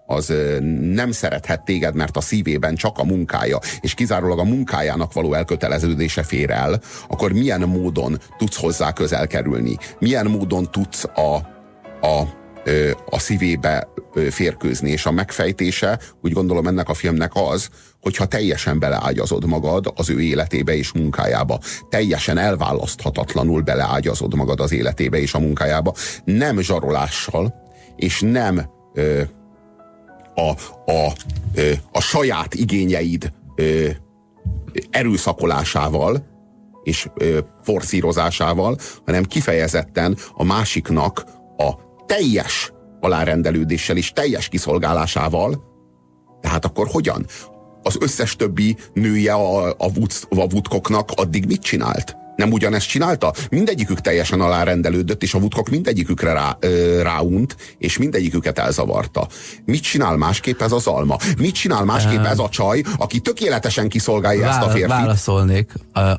az nem szerethet téged, mert a szívében csak a munkája, és kizárólag a munkájának való elköteleződése fér el, akkor milyen módon tudsz hozzá közel kerülni? Milyen módon tudsz a, a a szívébe férkőzni, és a megfejtése, úgy gondolom ennek a filmnek az, hogyha teljesen beleágyazod magad az ő életébe és munkájába, teljesen elválaszthatatlanul beleágyazod magad az életébe és a munkájába, nem zsarolással, és nem ö, a, a, ö, a saját igényeid ö, erőszakolásával, és ö, forszírozásával, hanem kifejezetten a másiknak a teljes alárendelődéssel és teljes kiszolgálásával, tehát akkor hogyan? Az összes többi nője a, a, Woods, a Woodcocknak addig mit csinált? Nem ugyanezt csinálta? Mindegyikük teljesen alárendelődött, és a Woodcock mindegyikükre rá, ö, ráunt, és mindegyiküket elzavarta. Mit csinál másképp ez az alma? Mit csinál másképp ez a csaj, aki tökéletesen kiszolgálja Vál, ezt a férfit? Válaszolnék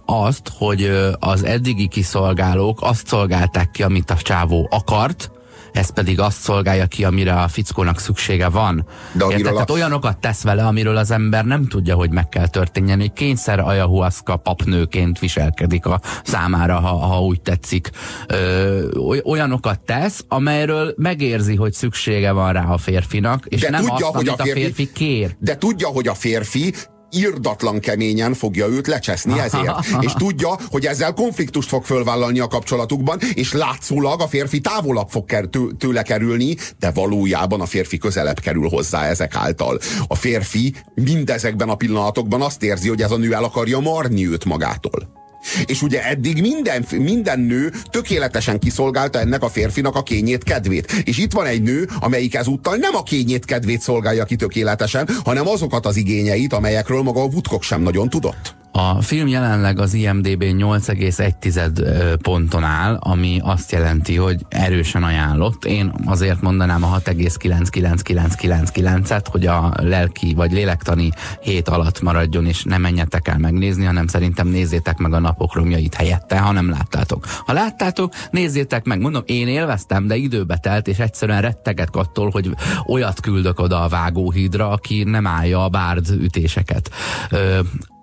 azt, hogy az eddigi kiszolgálók azt szolgálták ki, amit a csávó akart, ez pedig azt szolgálja ki, amire a fickónak szüksége van. De Érted? Tehát olyanokat tesz vele, amiről az ember nem tudja, hogy meg kell történjen. Egy kényszer ayahuasca papnőként viselkedik a számára, ha, ha úgy tetszik. Ö, olyanokat tesz, amelyről megérzi, hogy szüksége van rá a férfinak, és de nem tudja, azt, hogy a férfi, a férfi kér. De tudja, hogy a férfi irdatlan keményen fogja őt lecseszni ezért. és tudja, hogy ezzel konfliktust fog fölvállalni a kapcsolatukban, és látszólag a férfi távolabb fog tőle kerülni, de valójában a férfi közelebb kerül hozzá ezek által. A férfi mindezekben a pillanatokban azt érzi, hogy ez a nő el akarja marni őt magától. És ugye eddig minden, minden nő tökéletesen kiszolgálta ennek a férfinak a kényét kedvét. És itt van egy nő, amelyik ezúttal nem a kényét kedvét szolgálja ki tökéletesen, hanem azokat az igényeit, amelyekről maga a Woodcock sem nagyon tudott. A film jelenleg az IMDB 8,1 ponton áll, ami azt jelenti, hogy erősen ajánlott. Én azért mondanám a 6,99999-et, hogy a lelki vagy lélektani hét alatt maradjon, és ne menjetek el megnézni, hanem szerintem nézzétek meg a napok romjait helyette, ha nem láttátok. Ha láttátok, nézzétek meg. Mondom, én élveztem, de időbe telt, és egyszerűen retteget attól, hogy olyat küldök oda a vágóhídra, aki nem állja a bárd ütéseket.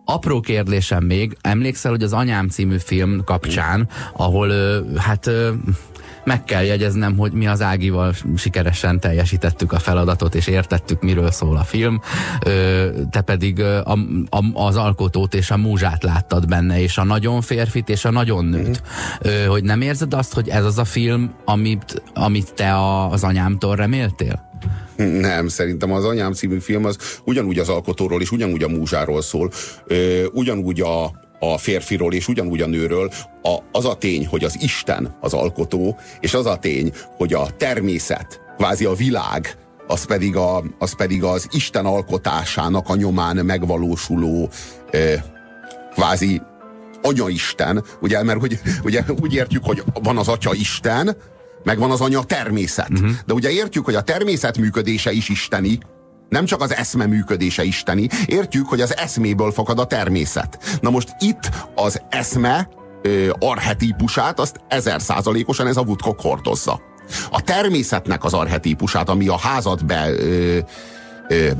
Apró kérdésem még, emlékszel, hogy az Anyám című film kapcsán, ahol hát meg kell jegyeznem, hogy mi az Ágival sikeresen teljesítettük a feladatot, és értettük, miről szól a film. Te pedig a, a, az alkotót és a múzsát láttad benne, és a nagyon férfit, és a nagyon nőt. Mm. Hogy nem érzed azt, hogy ez az a film, amit, amit te az anyámtól reméltél? Nem, szerintem az Anyám című film az ugyanúgy az alkotóról és ugyanúgy a múzsáról szól, ö, ugyanúgy a, a férfiról és ugyanúgy a nőről. A, az a tény, hogy az Isten az alkotó, és az a tény, hogy a természet, kvázi a világ, az pedig, a, az pedig az Isten alkotásának a nyomán megvalósuló ö, kvázi anyaisten, ugye, mert hogy, ugye úgy értjük, hogy van az atya Isten, megvan az anya természet. Uh-huh. De ugye értjük, hogy a természet működése is isteni, nem csak az eszme működése isteni, értjük, hogy az eszméből fakad a természet. Na most itt az eszme ö, arhetípusát, azt ezer százalékosan ez a Woodcock hordozza. A természetnek az arhetípusát, ami a házat be... Ö,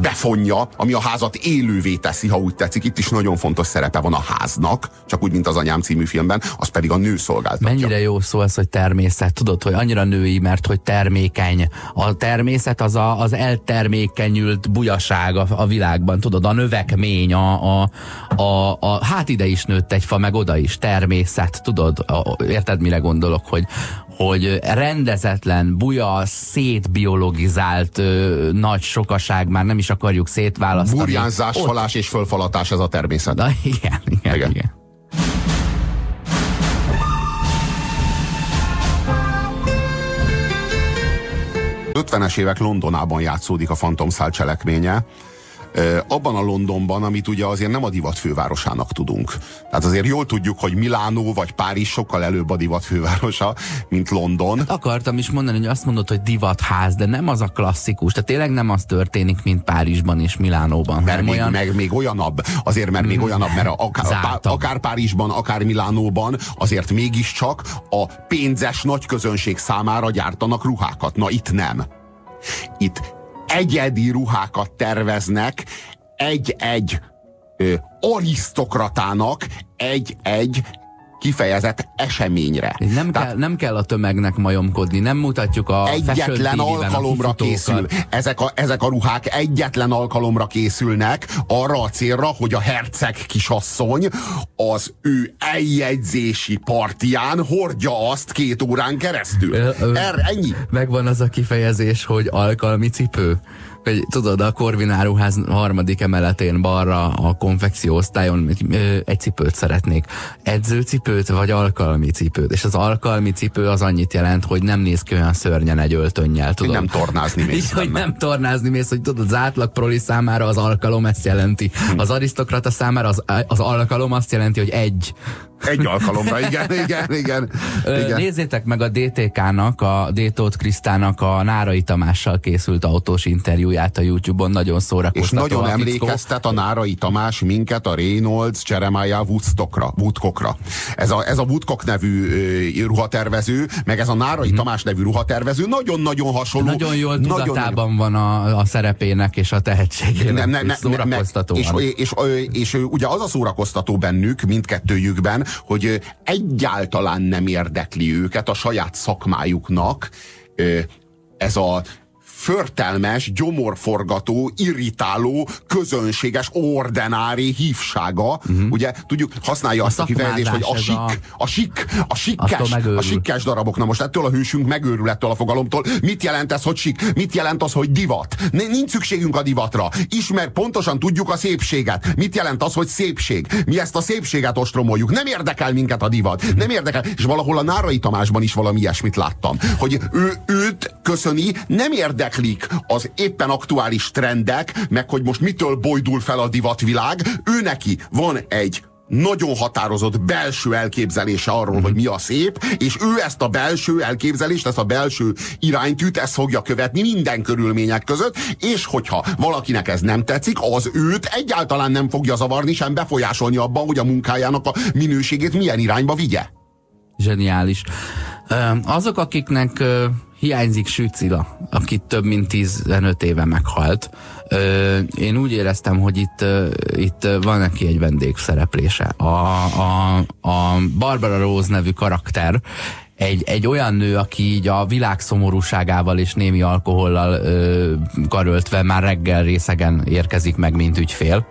befonja, ami a házat élővé teszi, ha úgy tetszik. Itt is nagyon fontos szerepe van a háznak, csak úgy, mint az Anyám című filmben, az pedig a nő szolgáltatja. Mennyire jó szó ez, hogy természet. Tudod, hogy annyira női, mert hogy termékeny. A természet az a, az eltermékenyült bujaság a, a világban. Tudod, a növekmény, a, a, a, a, hát ide is nőtt egy fa, meg oda is. Természet, tudod? A, érted, mire gondolok, hogy, hogy rendezetlen, buja, szétbiologizált ö, nagy sokaság, már nem is akarjuk szétválasztani. Burjánzás, Ott... falás és fölfalatás ez a természet. Na, igen, igen, igen. igen. évek Londonában játszódik a Fantomszál cselekménye, abban a Londonban, amit ugye azért nem a divat fővárosának tudunk. Tehát azért jól tudjuk, hogy Milánó vagy Párizs sokkal előbb a divat fővárosa, mint London. Hát akartam is mondani, hogy azt mondod, hogy divatház, de nem az a klasszikus. Tehát tényleg nem az történik, mint Párizsban és Milánóban. Mert még, olyan... meg, még olyanabb, azért mert még olyanabb, mert akár, akár Párizsban, akár Milánóban azért mégiscsak a pénzes nagy közönség számára gyártanak ruhákat. Na itt nem. Itt egyedi ruhákat terveznek egy-egy arisztokratának egy-egy kifejezett eseményre. Nem, Tehát kell, nem kell a tömegnek majomkodni, nem mutatjuk a Egyetlen alkalomra a készül. Ezek a, ezek a ruhák egyetlen alkalomra készülnek arra a célra, hogy a herceg kisasszony az ő eljegyzési partján hordja azt két órán keresztül. Ö, ö, er, ennyi. Megvan az a kifejezés, hogy alkalmi cipő hogy tudod, a Korvináruház harmadik emeletén balra a konfekcióosztályon egy, egy cipőt szeretnék. Edzőcipőt vagy alkalmi cipőt. És az alkalmi cipő az annyit jelent, hogy nem néz ki olyan szörnyen egy öltönnyel, tudod. Hogy nem tornázni mész. Így, hogy nem tornázni mész, hogy tudod, az átlag proli számára az alkalom ezt jelenti. Hm. Az arisztokrata számára az, az alkalom azt jelenti, hogy egy Egy alkalomra, igen, igen, igen. igen. Nézzétek meg a DTK-nak, a Détót Krisztának a Nárai Tamással készült autós interjúját a YouTube-on, nagyon szórakoztató. És nagyon a emlékeztet a Nárai Tamás minket a Reynolds Jeremiah Woodstockra, Woodcockra. Ez a, ez a Woodcock nevű ruhatervező, meg ez a Nárai hmm. Tamás nevű ruhatervező nagyon-nagyon hasonló. Nagyon jól tudatában nagyon... van a, a szerepének és a tehetségének. Nem, nem, nem, nem, nem, és, és, és, és, és ugye az a szórakoztató bennük, mindkettőjükben, hogy egyáltalán nem érdekli őket a saját szakmájuknak ez a förtelmes, gyomorforgató, irritáló, közönséges, ordinári hívsága. Uh-huh. Ugye tudjuk, használja a azt a kifejezést, hogy a sik, a, a sik, a sikkes, a sikkes darabok. Na most ettől a hősünk megőrül ettől a fogalomtól. Mit jelent ez, hogy sik? Mit jelent az, hogy divat? Nincs szükségünk a divatra. Ismer, pontosan tudjuk a szépséget. Mit jelent az, hogy szépség? Mi ezt a szépséget ostromoljuk. Nem érdekel minket a divat. Uh-huh. Nem érdekel. És valahol a Nárai Tamásban is valami ilyesmit láttam. Hogy ő, őt köszöni, nem érdekel érdeklik az éppen aktuális trendek, meg hogy most mitől bojdul fel a divatvilág, ő neki van egy nagyon határozott belső elképzelése arról, mm. hogy mi a szép, és ő ezt a belső elképzelést, ezt a belső iránytűt, ezt fogja követni minden körülmények között, és hogyha valakinek ez nem tetszik, az őt egyáltalán nem fogja zavarni, sem befolyásolni abban, hogy a munkájának a minőségét milyen irányba vigye. Zseniális. Azok, akiknek hiányzik Sücila, aki több mint 15 éve meghalt. Én úgy éreztem, hogy itt, itt van neki egy vendégszereplése. A, a, a Barbara Rose nevű karakter egy, egy olyan nő, aki így a világ szomorúságával és némi alkohollal ö, karöltve már reggel részegen érkezik meg, mint ügyfél,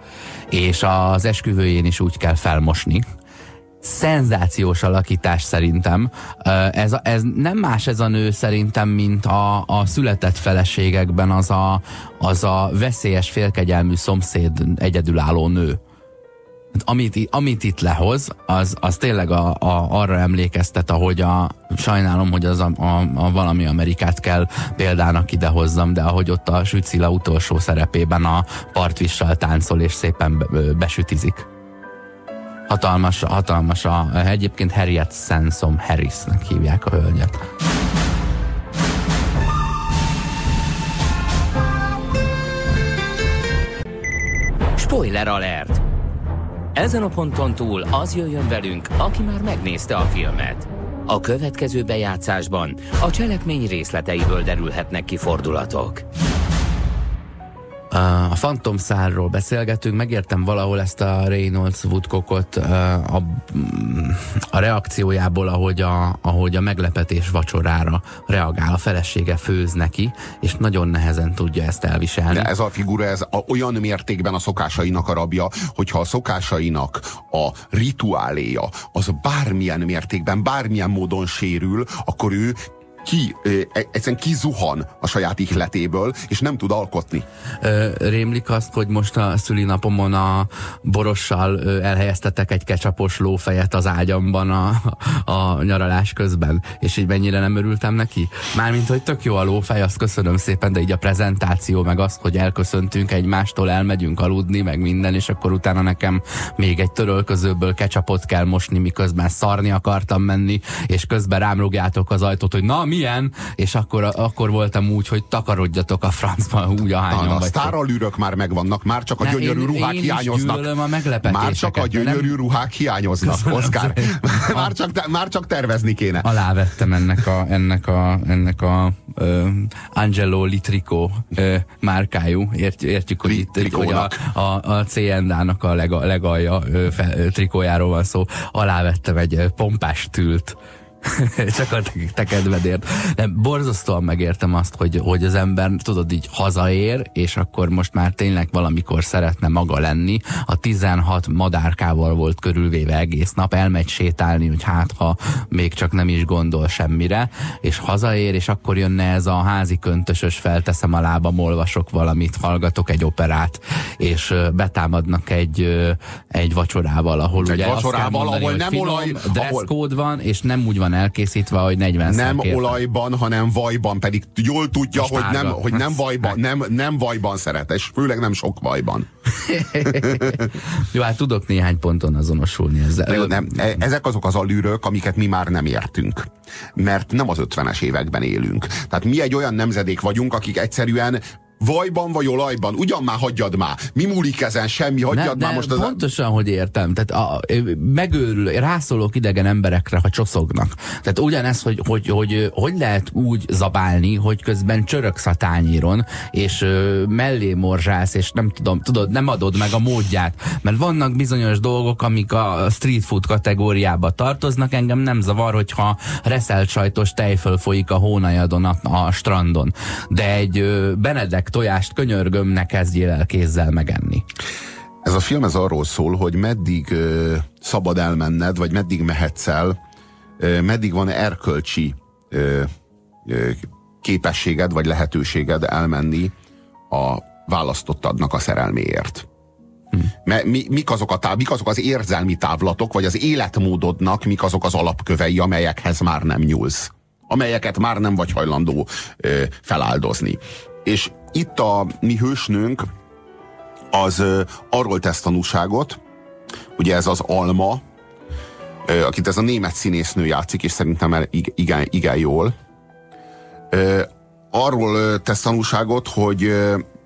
és az esküvőjén is úgy kell felmosni, szenzációs alakítás szerintem. Ez, ez nem más ez a nő szerintem, mint a, a született feleségekben az a, az a veszélyes félkegyelmű szomszéd egyedülálló nő. Amit, amit itt lehoz, az, az tényleg a, a, arra emlékeztet, ahogy a, sajnálom, hogy az a, a, a valami Amerikát kell példának idehozzam, de ahogy ott a Sücila utolsó szerepében a partvissal táncol és szépen besütizik. Hatalmas, hatalmas a, egyébként Harriet Sansom Harrisnek hívják a hölgyet. Spoiler alert! Ezen a ponton túl az jöjjön velünk, aki már megnézte a filmet. A következő bejátszásban a cselekmény részleteiből derülhetnek ki fordulatok. A Phantom szárról beszélgetünk, megértem valahol ezt a Reynolds Woodcockot a, a reakciójából, ahogy a, ahogy a meglepetés vacsorára reagál, a felesége főz neki, és nagyon nehezen tudja ezt elviselni. De ez a figura, ez a, olyan mértékben a szokásainak a rabja, hogyha a szokásainak a rituáléja az bármilyen mértékben, bármilyen módon sérül, akkor ő ki, e, egyszerűen kizuhan a saját ihletéből, és nem tud alkotni. Rémlik azt, hogy most a szülinapomon a borossal elhelyeztetek egy kecsapos lófejet az ágyamban a, a nyaralás közben, és így mennyire nem örültem neki. Mármint, hogy tök jó a lófej, azt köszönöm szépen, de így a prezentáció, meg az, hogy elköszöntünk egymástól, elmegyünk aludni, meg minden, és akkor utána nekem még egy törölközőből kecsapot kell mosni, miközben szarni akartam menni, és közben rám rúgjátok az ajtót, hogy na, mi milyen, és akkor, akkor voltam úgy, hogy takarodjatok a francba úgy ahányan A sztáralűrök már megvannak, már csak a ne, gyönyörű én, ruhák én hiányoznak. a már csak a gyönyörű nem... ruhák hiányoznak, Köszönöm Oszkár. már, csak, már csak tervezni kéne. Alávettem ennek a, ennek a, ennek a uh, Angelo Litrico uh, márkájú, Ért, értjük, hogy itt hogy a, a, a C&A-nak a leg, legalja uh, fe, trikójáról van szó. Alávettem egy uh, pompás tült Csak a te kedvedért. Nem, borzasztóan megértem azt, hogy, hogy az ember, tudod, így hazaér, és akkor most már tényleg valamikor szeretne maga lenni. A 16 madárkával volt körülvéve egész nap, elmegy sétálni, hogy hát, ha még csak nem is gondol semmire, és hazaér, és akkor jönne ez a házi köntösös, felteszem a lábam, olvasok valamit, hallgatok egy operát, és betámadnak egy, egy vacsorával, ahol egy ugye vacsorával, mondani, ahol nem finom, olaj, ahol... van, és nem úgy van elkészítve, hogy 40 Nem olajban, hanem vajban, pedig jól tudja, hogy nem, hogy nem vajban, nem, nem vajban szeret, és főleg nem sok vajban. Jó, hát tudok néhány ponton azonosulni ezzel. Jó, nem, e- ezek azok az alűrök, amiket mi már nem értünk. Mert nem az 50-es években élünk. Tehát mi egy olyan nemzedék vagyunk, akik egyszerűen Vajban vagy olajban? Ugyan már hagyjad már. Mi múlik ezen? Semmi, hagyjad ne, már most. Az... Pontosan, hogy értem. Tehát a, megőrül, rászólok idegen emberekre, ha csoszognak. Tehát ugyanez, hogy hogy, hogy hogy lehet úgy zabálni, hogy közben csöröksz a tányéron, és ö, mellé morzsálsz, és nem tudom, tudod, nem adod meg a módját. Mert vannak bizonyos dolgok, amik a street food kategóriába tartoznak. Engem nem zavar, hogyha reszelt sajtos tejföl folyik a hónajadon a, a strandon. De egy ö, Benedek meg tojást könyörgöm, ne kezdjél el kézzel megenni. Ez a film ez arról szól, hogy meddig ö, szabad elmenned, vagy meddig mehetsz el, ö, meddig van erkölcsi ö, ö, képességed, vagy lehetőséged elmenni a választottadnak a szerelméért. Hm. Mi, mik, azok a táv, mik azok az érzelmi távlatok, vagy az életmódodnak mik azok az alapkövei, amelyekhez már nem nyúlsz, amelyeket már nem vagy hajlandó ö, feláldozni. És itt a mi hősnőnk az arról tesz tanúságot, ugye ez az Alma, akit ez a német színésznő játszik, és szerintem el, igen, igen jól. Arról tesz tanúságot, hogy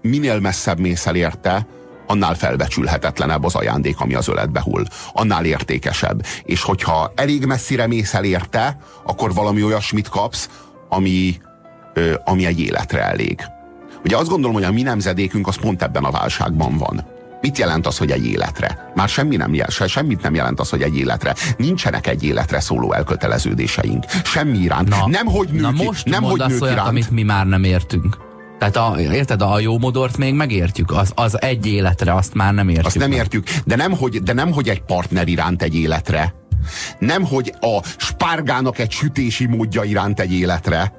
minél messzebb mész el érte, annál felbecsülhetetlenebb az ajándék, ami az öletbe hull. Annál értékesebb. És hogyha elég messzire mész el érte, akkor valami olyasmit kapsz, ami, ami egy életre elég. Ugye azt gondolom, hogy a mi nemzedékünk az pont ebben a válságban van. Mit jelent az, hogy egy életre? Már semmi nem jelent, se, semmit nem jelent az, hogy egy életre. Nincsenek egy életre szóló elköteleződéseink. Semmi iránt. Na, nem, hogy nők, na most nem, hogy nők olyat, iránt. amit mi már nem értünk. Tehát a, érted, a jó modort még megértjük, az, az egy életre, azt már nem értjük. Azt nem meg. értjük, de nem, hogy, de nem, hogy egy partner iránt egy életre. Nem, hogy a spárgának egy sütési módja iránt egy életre,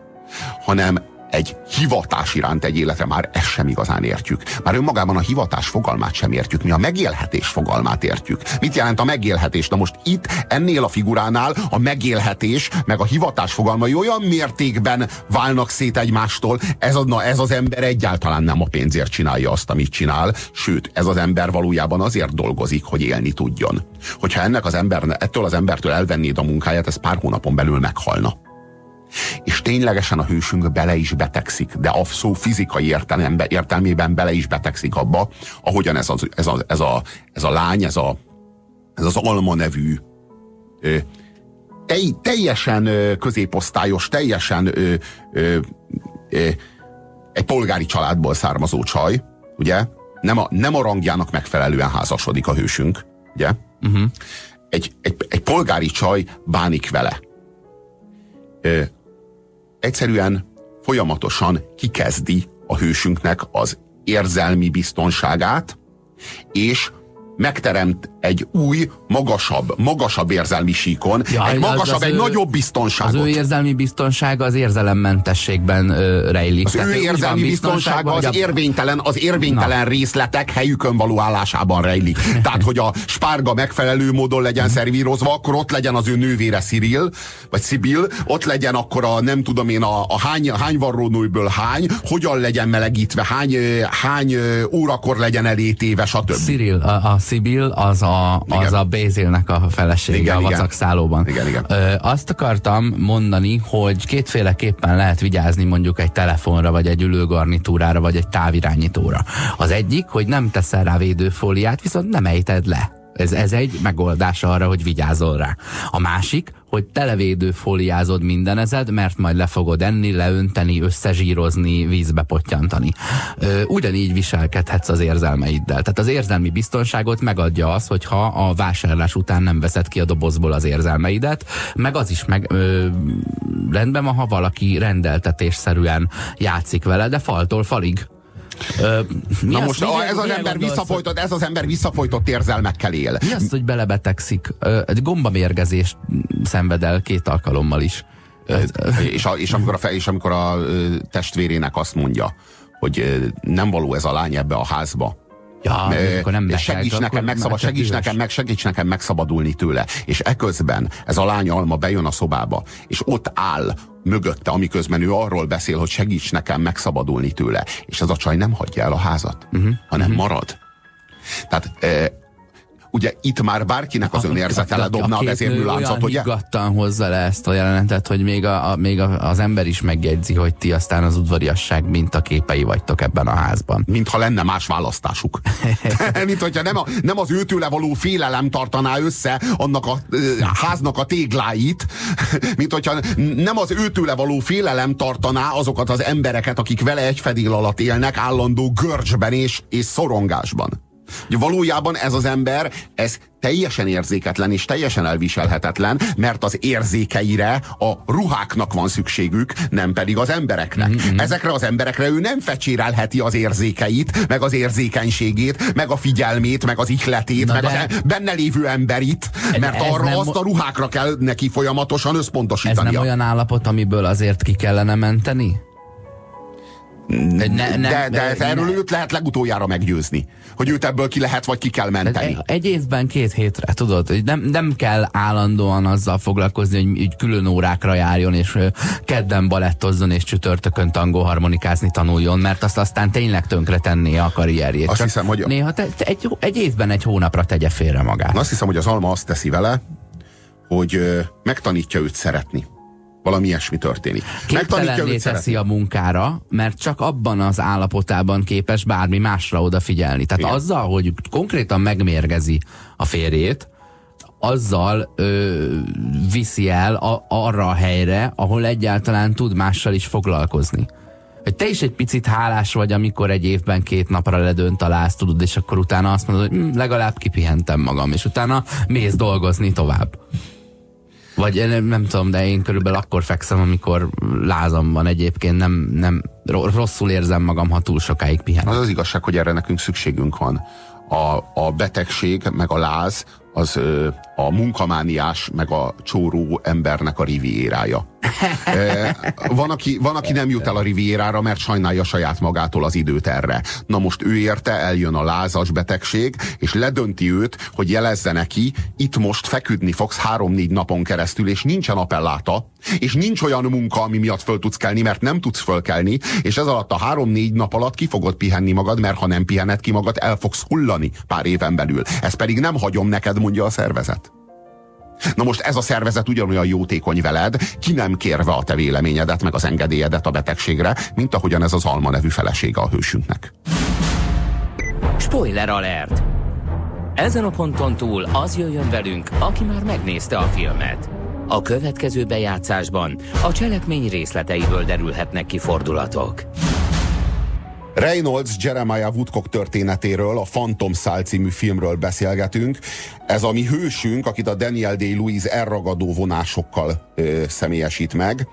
hanem egy hivatás iránt egy életre már ezt sem igazán értjük. Már önmagában a hivatás fogalmát sem értjük, mi a megélhetés fogalmát értjük. Mit jelent a megélhetés? Na most itt, ennél a figuránál a megélhetés, meg a hivatás fogalmai olyan mértékben válnak szét egymástól, ez, a, na, ez az ember egyáltalán nem a pénzért csinálja azt, amit csinál, sőt, ez az ember valójában azért dolgozik, hogy élni tudjon. Hogyha ennek az ember, ettől az embertől elvennéd a munkáját, ez pár hónapon belül meghalna és ténylegesen a hősünk bele is betegszik, de a szó fizikai értelembe, értelmében bele is betegszik abba, ahogyan ez, az, ez, a, ez, a, ez a lány, ez, a, ez az Alma nevű ö, tej, teljesen ö, középosztályos, teljesen ö, ö, ö, egy polgári családból származó csaj, ugye? Nem a, nem a rangjának megfelelően házasodik a hősünk, ugye? Uh-huh. Egy, egy, egy polgári csaj bánik vele. Ö, egyszerűen folyamatosan kikezdi a hősünknek az érzelmi biztonságát, és megteremt egy új, magasabb, magasabb érzelmi síkon, ja, egy magasabb, egy ő, nagyobb biztonságot. Az ő érzelmi biztonsága az érzelemmentességben ö, rejlik. Az Tehát ő érzelmi biztonsága az, a... érvénytelen, az érvénytelen Na. részletek helyükön való állásában rejlik. Tehát, hogy a spárga megfelelő módon legyen szervírozva, akkor ott legyen az ő nővére Cyril, vagy Sibyl, ott legyen akkor a, nem tudom én, a, a hány, hány varrónőből hány, hogyan legyen melegítve, hány, hány órakor legyen elétéve, stb. Cyril, a, a Sibyl az a, az a Bézélnek a felesége igen, a vacakszállóban. Igen, igen. Ö, azt akartam mondani, hogy kétféleképpen lehet vigyázni mondjuk egy telefonra, vagy egy ülőgarnitúrára, vagy egy távirányítóra. Az egyik, hogy nem teszel rá védőfóliát, viszont nem ejted le. Ez, ez egy megoldás arra, hogy vigyázol rá. A másik, hogy televédő fóliázod mindenezed, mert majd le fogod enni, leönteni, összezsírozni, vízbe pottyantani. Ö, ugyanígy viselkedhetsz az érzelmeiddel. Tehát az érzelmi biztonságot megadja az, hogyha a vásárlás után nem veszed ki a dobozból az érzelmeidet, meg az is meg ö, rendben van, ha valaki rendeltetésszerűen játszik vele, de faltól falig mi Na az, most a, ez az ember visszafolytott, ez az ember visszafolytott érzelmekkel él. Mi az, hogy belebetegszik? Egy gombamérgezést szenved el két alkalommal is. És, a, és, amikor a, és amikor a testvérének azt mondja, hogy nem való ez a lány ebbe a házba, Ja, akkor nem segíts, nekem, megszabad, segíts, nekem, meg, segíts nekem megszabadulni tőle. És eközben ez a lány alma bejön a szobába, és ott áll mögötte, amiközben ő arról beszél, hogy segíts nekem megszabadulni tőle. És ez a csaj nem hagyja el a házat, uh-huh. hanem uh-huh. marad. Tehát ugye itt már bárkinek az önérzete ledobna a, a, a vezérműláncot, ugye? Olyan hozza le ezt a jelenetet, hogy még, a, a, még a, az ember is megjegyzi, hogy ti aztán az udvariasság képei vagytok ebben a házban. Mintha lenne más választásuk. Mint hogyha nem, a, nem az őtőle való félelem tartaná össze annak a, a háznak a tégláit, mint hogyha nem az őtőle való félelem tartaná azokat az embereket, akik vele egy fedél alatt élnek állandó görcsben és, és szorongásban. Hogy valójában ez az ember, ez teljesen érzéketlen és teljesen elviselhetetlen, mert az érzékeire a ruháknak van szükségük, nem pedig az embereknek. Mm-hmm. Ezekre az emberekre ő nem fecsérelheti az érzékeit, meg az érzékenységét, meg a figyelmét, meg az ihletét, Na meg de... az e- benne lévő emberit, mert arra nem... azt a ruhákra kell neki folyamatosan összpontosítania. Ez nem olyan állapot, amiből azért ki kellene menteni? Ne, ne, de, de ne, erről ne. őt lehet legutoljára meggyőzni, hogy őt ebből ki lehet, vagy ki kell menteni. Egy évben két hétre, tudod, hogy nem, nem kell állandóan azzal foglalkozni, hogy, hogy külön órákra járjon, és kedden balettozzon, és csütörtökön tangó harmonikázni tanuljon, mert azt aztán tényleg tönkre tenné a karrierjét. Azt Csak hiszem, hogy... Néha te, te egy, egy évben egy hónapra tegye félre magát. Azt hiszem, hogy az alma azt teszi vele, hogy megtanítja őt szeretni valami ilyesmi történik. Képtelenné teszi a munkára, mert csak abban az állapotában képes bármi másra odafigyelni. Tehát Igen. azzal, hogy konkrétan megmérgezi a férjét, azzal ö, viszi el a, arra a helyre, ahol egyáltalán tud mással is foglalkozni. Hogy te is egy picit hálás vagy, amikor egy évben két napra ledönt találsz, tudod, és akkor utána azt mondod, hogy hm, legalább kipihentem magam, és utána mész dolgozni tovább. Vagy nem, nem tudom, de én körülbelül akkor fekszem, amikor lázam van egyébként, nem, nem rosszul érzem magam, ha túl sokáig pihenek. Az az igazság, hogy erre nekünk szükségünk van. A, a betegség, meg a láz, az a munkamániás, meg a csóró embernek a riviérája. van, aki, van, aki nem jut el a riviérára, mert sajnálja saját magától az időt erre. Na most ő érte, eljön a lázas betegség, és ledönti őt, hogy jelezze neki, itt most feküdni fogsz három-négy napon keresztül, és nincsen appelláta, és nincs olyan munka, ami miatt föl tudsz kelni, mert nem tudsz fölkelni, és ez alatt a három-négy nap alatt ki fogod pihenni magad, mert ha nem pihened ki magad, el fogsz hullani pár éven belül. Ez pedig nem hagyom neked, mondja a szervezet. Na most ez a szervezet ugyanolyan jótékony veled, ki nem kérve a te véleményedet, meg az engedélyedet a betegségre, mint ahogyan ez az Alma nevű felesége a hősünknek. Spoiler alert! Ezen a ponton túl az jöjjön velünk, aki már megnézte a filmet. A következő bejátszásban a cselekmény részleteiből derülhetnek ki fordulatok. Reynolds Jeremiah Woodcock történetéről, a Phantom Szál című filmről beszélgetünk. Ez a mi hősünk, akit a Daniel Day-Lewis elragadó vonásokkal ö, személyesít meg.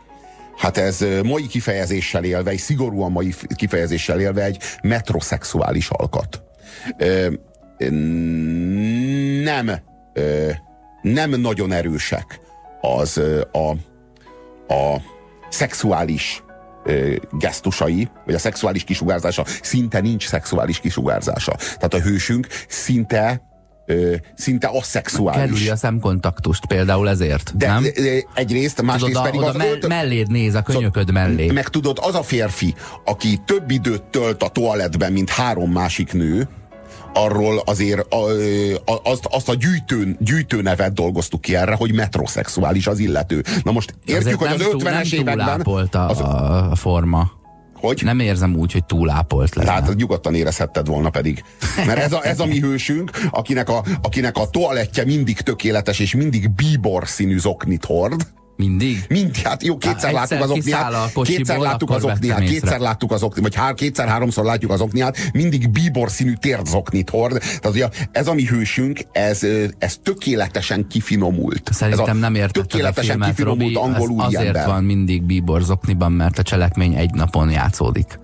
Hát ez mai kifejezéssel élve, egy szigorúan mai kifejezéssel élve egy metrosexuális alkat. Ö, nem, ö, nem nagyon erősek az a, a szexuális gesztusai, vagy a szexuális kisugárzása, szinte nincs szexuális kisugárzása. Tehát a hősünk szinte ö, szinte aszexuális. Kerüli a szemkontaktust például ezért, de, nem? Egyrészt, másrészt tudod, pedig... Oda az me ölt... melléd néz, a könyököd mellé. Meg tudod, az a férfi, aki több időt tölt a toalettben, mint három másik nő, arról azért a, a, azt, azt a gyűjtő, gyűjtő nevet dolgoztuk ki erre, hogy metroszexuális az illető. Na most értjük, hogy az 50-es években... Az, a forma. Hogy? Nem érzem úgy, hogy túlápolt lenne. Tehát nyugodtan érezhetted volna pedig. Mert ez a, ez a mi hősünk, akinek a, akinek a toalettje mindig tökéletes, és mindig bíbor színű zoknit hord, mindig? Mind, hát jó, kétszer Há, láttuk az okniát, kétszer láttuk az okniát, kétszer láttuk az okniát, vagy hár, kétszer-háromszor látjuk az okniát, mindig bíbor színű zoknit hord. Tehát ugye ez a mi hősünk, ez, ez tökéletesen kifinomult. Szerintem nem értetted Tökéletesen a filmet, kifinomult Robi, angol az azért van mindig bíbor zokniban, mert a cselekmény egy napon játszódik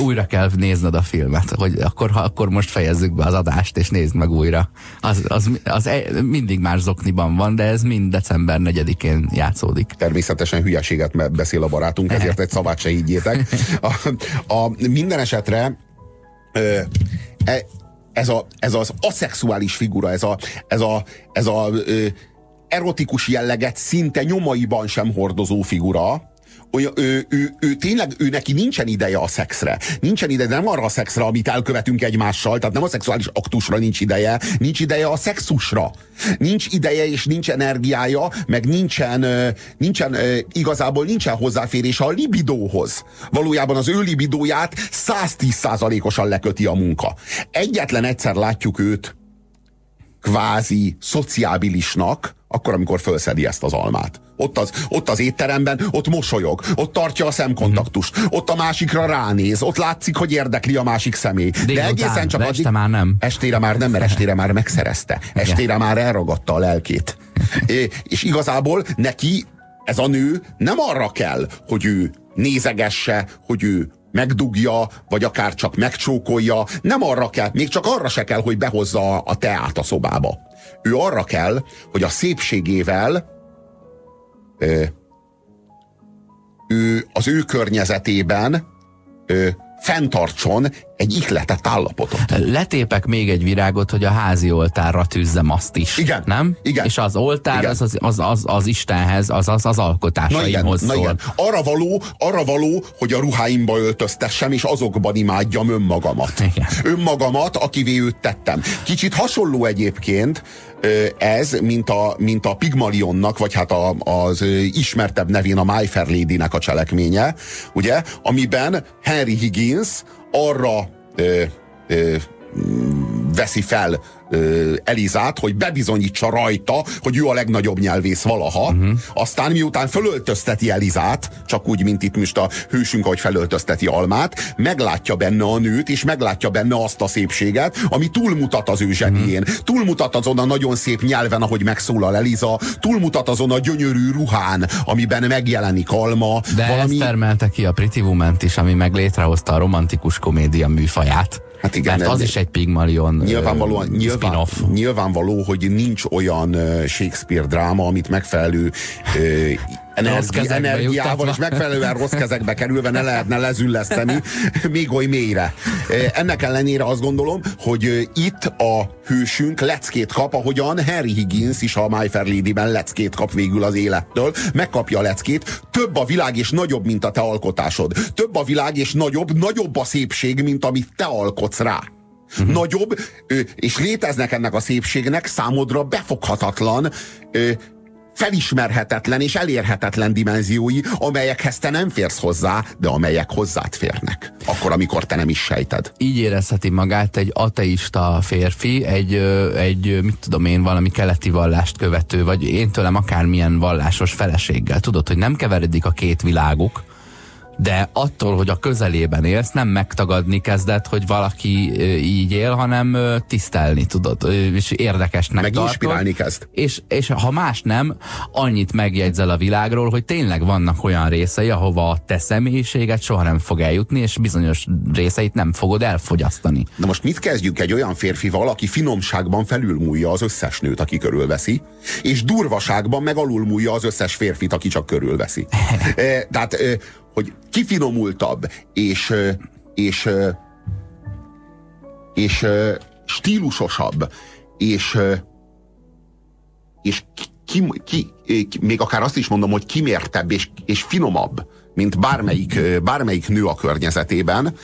újra kell nézned a filmet, hogy akkor, ha, akkor most fejezzük be az adást, és nézd meg újra. Az, az, az e, mindig más zokniban van, de ez mind december 4-én játszódik. Természetesen hülyeséget beszél a barátunk, ezért egy szavát se higgyétek. A, a, minden esetre e, ez, a, ez az aszexuális figura, ez a, ez a, ez a ö, erotikus jelleget szinte nyomaiban sem hordozó figura, olyan, ő, ő, ő, tényleg, ő neki nincsen ideje a szexre. Nincsen ideje, nem arra a szexre, amit elkövetünk egymással, tehát nem a szexuális aktusra nincs ideje, nincs ideje a szexusra. Nincs ideje és nincs energiája, meg nincsen, nincsen igazából nincsen hozzáférés a libidóhoz. Valójában az ő libidóját 110%-osan leköti a munka. Egyetlen egyszer látjuk őt kvázi szociábilisnak, akkor, amikor felszedi ezt az almát. Ott az, ott az étteremben, ott mosolyog, ott tartja a szemkontaktust, ott a másikra ránéz, ott látszik, hogy érdekli a másik személy. De, de egészen csak de este addig, már nem. Estére már nem, mert estére már megszerezte. Estére már elragadta a lelkét. É, és igazából neki ez a nő nem arra kell, hogy ő nézegesse, hogy ő megdugja, vagy akár csak megcsókolja. Nem arra kell, még csak arra se kell, hogy behozza a teát a szobába. Ő arra kell, hogy a szépségével ö, ő az ő környezetében ö, fenntartson egy ihletett állapotot. Letépek még egy virágot, hogy a házi oltárra tűzzem azt is. Igen. Nem? Igen. És az oltár igen. Az, az, az, az, az Istenhez, az az, az alkotásaimhoz na igen, szól. Na igen. Arra való, arra való, hogy a ruháimba öltöztessem, és azokban imádjam önmagamat. Igen. Önmagamat, akivé őt tettem. Kicsit hasonló egyébként ez, mint a, mint a Pigmalionnak, vagy hát a, az ismertebb nevén a My Fair Lady-nek a cselekménye, ugye, amiben Henry Higgins arra ö, ö, veszi fel ö, Elizát, hogy bebizonyítsa rajta, hogy ő a legnagyobb nyelvész valaha. Uh-huh. Aztán miután fölöltözteti Elizát, csak úgy, mint itt most a hősünk, ahogy felöltözteti Almát, meglátja benne a nőt, és meglátja benne azt a szépséget, ami túlmutat az ő zsenién. Uh-huh. Túlmutat azon a nagyon szép nyelven, ahogy megszólal Eliza, túlmutat azon a gyönyörű ruhán, amiben megjelenik Alma. De valami... ez termelte ki a Pretty woman is, ami meg létrehozta a romantikus komédia műfaját. Hát igen, Mert az is egy Pigmalion nyilvánvalóan, nyilván, nyilvánvaló, hogy nincs olyan Shakespeare dráma, amit megfelelő energi, energiával és megfelelően rossz kezekbe kerülve ne lehetne lezülleszteni még oly mélyre. Ennek ellenére azt gondolom, hogy itt a hősünk leckét kap, ahogyan Harry Higgins is a My Fair Lady-ben leckét kap végül az élettől. Megkapja a leckét. Több a világ és nagyobb, mint a te alkotásod. Több a világ és nagyobb, nagyobb a szépség, mint amit te alkotsz rá. Uh-huh. Nagyobb, és léteznek ennek a szépségnek számodra befoghatatlan felismerhetetlen és elérhetetlen dimenziói, amelyekhez te nem férsz hozzá, de amelyek hozzád férnek. Akkor, amikor te nem is sejted. Így érezheti magát egy ateista férfi, egy, egy mit tudom én, valami keleti vallást követő, vagy én tőlem akármilyen vallásos feleséggel. Tudod, hogy nem keveredik a két világuk, de attól, hogy a közelében élsz, nem megtagadni kezdett, hogy valaki így él, hanem tisztelni tudod, és érdekesnek Meg inspirálni kezd. És, és ha más nem, annyit megjegyzel a világról, hogy tényleg vannak olyan részei, ahova a te személyiséget soha nem fog eljutni, és bizonyos részeit nem fogod elfogyasztani. Na most mit kezdjük egy olyan férfival, aki finomságban felülmúlja az összes nőt, aki körülveszi, és durvaságban meg alulmúlja az összes férfit, aki csak körülveszi. e, tehát e, hogy kifinomultabb, és, és, és stílusosabb, és, és ki, ki, ki, még akár azt is mondom, hogy kimértebb és, és finomabb, mint bármelyik, bármelyik nő a környezetében,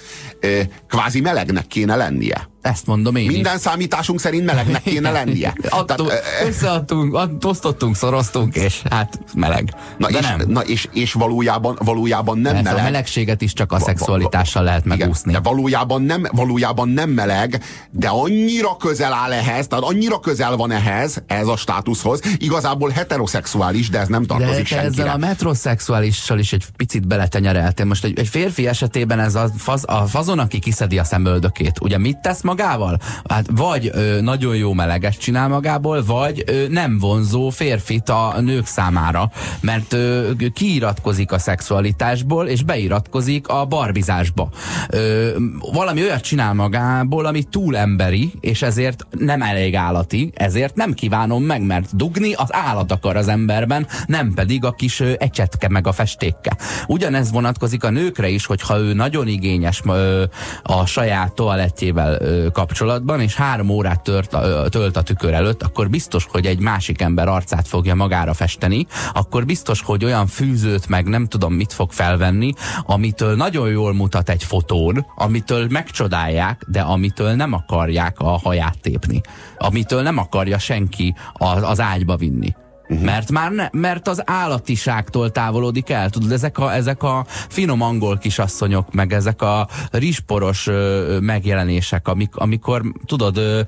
kvázi melegnek kéne lennie. Ezt mondom én Minden is. számításunk szerint melegnek kéne lennie. Adtunk, Tehát, összeadtunk, osztottunk, szoroztunk, és hát meleg. Na, De és, nem. na és, és valójában, valójában nem Ez meleg. A melegséget is csak a szexualitással lehet megúszni. de valójában nem, valójában nem meleg, de annyira közel áll ehhez, tehát annyira közel van ehhez, ez a státuszhoz. Igazából heteroszexuális, de ez nem tartozik de te ezzel a metroszexuálissal is egy picit beletenyereltél. Most egy, egy férfi esetében ez a, faz, a fazon, aki kiszedi a szemöldökét, ugye mit tesz magával? Hát vagy ö, nagyon jó meleges csinál magából, vagy ö, nem vonzó férfit a nők számára, mert ö, kiiratkozik a szexualitásból, és beiratkozik a barbizásba. Ö, valami olyat csinál magából, ami túl emberi, és ezért nem elég állati, ezért nem kívánom meg, mert dugni az állat akar az emberben, nem pedig a kis ö, ecsetke meg a festékke. Ugyanez vonatkozik a nőkre is, hogyha ő nagyon igényes ö, a saját toalettjével ö, kapcsolatban, és három órát tört, ö, tölt a tükör előtt, akkor biztos, hogy egy másik ember arcát fogja magára festeni, akkor biztos, hogy olyan fűzőt meg nem tudom mit fog felvenni, amitől nagyon jól mutat egy fotón, amitől megcsodálják, de amitől nem akarják a haját tépni. Amitől nem akarja senki az, az ágyba vinni. Uh-huh. Mert már ne, mert az állatiságtól távolodik el. Tudod, ezek a, ezek a finom angol kisasszonyok, meg ezek a risporos ö, megjelenések, amik, amikor, tudod, ö,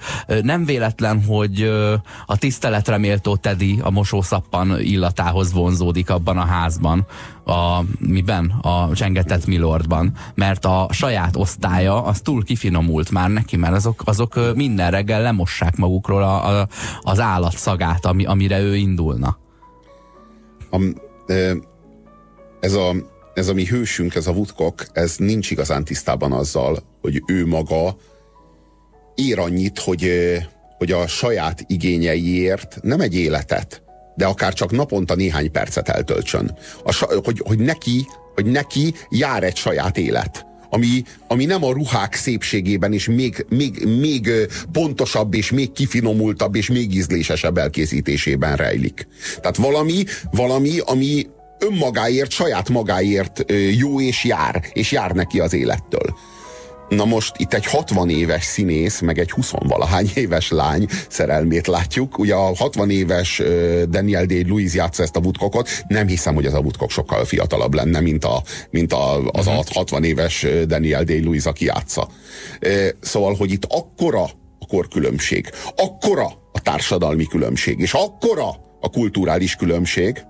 nem véletlen, hogy ö, a tiszteletre méltó Teddy a mosószappan illatához vonzódik abban a házban a, miben? A csengetett Milordban, mert a saját osztálya az túl kifinomult már neki, mert azok, azok minden reggel lemossák magukról a, a, az állat szagát, ami, amire ő indulna. A, ez, a, ez a mi hősünk, ez a Woodcock, ez nincs igazán tisztában azzal, hogy ő maga ér annyit, hogy, hogy a saját igényeiért nem egy életet, de akár csak naponta néhány percet eltöltsön. A, hogy, hogy, neki, hogy neki jár egy saját élet. Ami, ami nem a ruhák szépségében és még, még, még pontosabb és még kifinomultabb és még ízlésesebb elkészítésében rejlik. Tehát valami, valami, ami önmagáért, saját magáért jó és jár, és jár neki az élettől. Na most itt egy 60 éves színész, meg egy 20 valahány éves lány szerelmét látjuk. Ugye a 60 éves Daniel Day-Lewis játsza ezt a Woodcockot. Nem hiszem, hogy ez a Woodcock sokkal fiatalabb lenne, mint, a, mint a, az a 60 éves Daniel Day-Lewis, aki játsza. Szóval, hogy itt akkora a korkülönbség, akkora a társadalmi különbség, és akkora a kulturális különbség,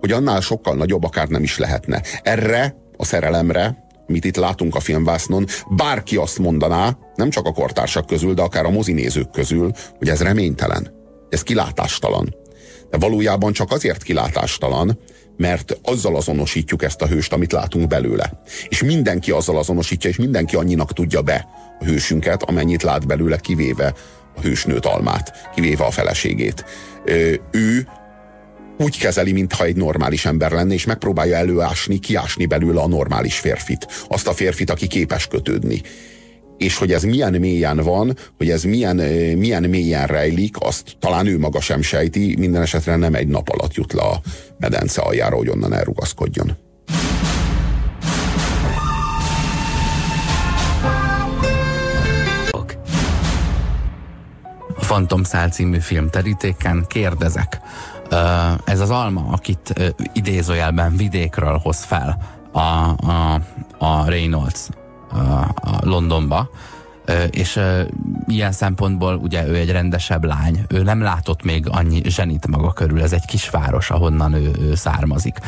hogy annál sokkal nagyobb akár nem is lehetne. Erre a szerelemre amit itt látunk a filmvásznon, bárki azt mondaná, nem csak a kortársak közül, de akár a mozinézők közül, hogy ez reménytelen, ez kilátástalan. De valójában csak azért kilátástalan, mert azzal azonosítjuk ezt a hőst, amit látunk belőle. És mindenki azzal azonosítja, és mindenki annyinak tudja be a hősünket, amennyit lát belőle, kivéve a hősnőt almát, kivéve a feleségét. Ő úgy kezeli, mintha egy normális ember lenne, és megpróbálja előásni, kiásni belőle a normális férfit. Azt a férfit, aki képes kötődni. És hogy ez milyen mélyen van, hogy ez milyen, milyen mélyen rejlik, azt talán ő maga sem sejti, minden esetre nem egy nap alatt jut le a medence aljára, hogy onnan elrugaszkodjon. A Fantomszál című film terítéken kérdezek, ez az alma, akit idézőjelben vidékről hoz fel a, a, a Reynolds a, a Londonba, és ilyen szempontból ugye ő egy rendesebb lány, ő nem látott még annyi zsenit maga körül, ez egy kisváros, ahonnan ő, ő származik.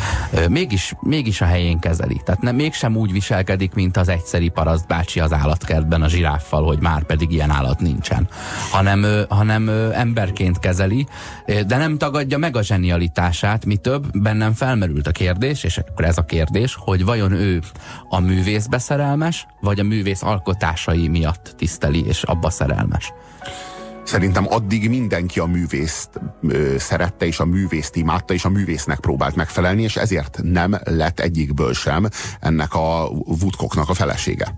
Mégis, mégis a helyén kezeli, tehát nem, mégsem úgy viselkedik, mint az egyszeri paraszt bácsi az állatkertben a zsiráffal, hogy már pedig ilyen állat nincsen, hanem, hanem emberként kezeli, de nem tagadja meg a zsenialitását, mi több, bennem felmerült a kérdés, és akkor ez a kérdés, hogy vajon ő a művészbe szerelmes, vagy a művész alkotásai miatt tiszteli, és abba szerelmes. Szerintem addig mindenki a művészt ö, szerette, és a művészt imádta, és a művésznek próbált megfelelni, és ezért nem lett egyikből sem ennek a Woodcocknak a felesége.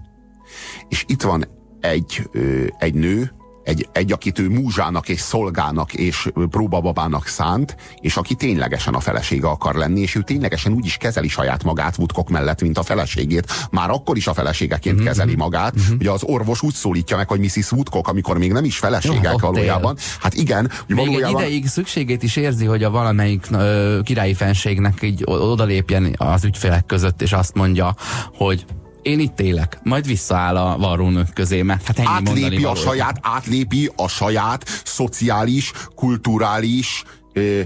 És itt van egy, ö, egy nő, egy, egy, akit ő múzsának és szolgának és próbababának szánt, és aki ténylegesen a felesége akar lenni, és ő ténylegesen úgy is kezeli saját magát Woodcock mellett, mint a feleségét. Már akkor is a feleségeként mm-hmm. kezeli magát. Mm-hmm. Ugye az orvos úgy szólítja meg, hogy Mrs. Woodcock, amikor még nem is feleségek Jó, valójában. Él. Hát igen. Még valójában... egy ideig szükségét is érzi, hogy a valamelyik ö, királyi fenségnek így odalépjen az ügyfelek között, és azt mondja, hogy én itt élek, majd visszaáll a varrónők közé, mert hát ennyi átlépi a saját, átlépi a saját szociális, kulturális ö,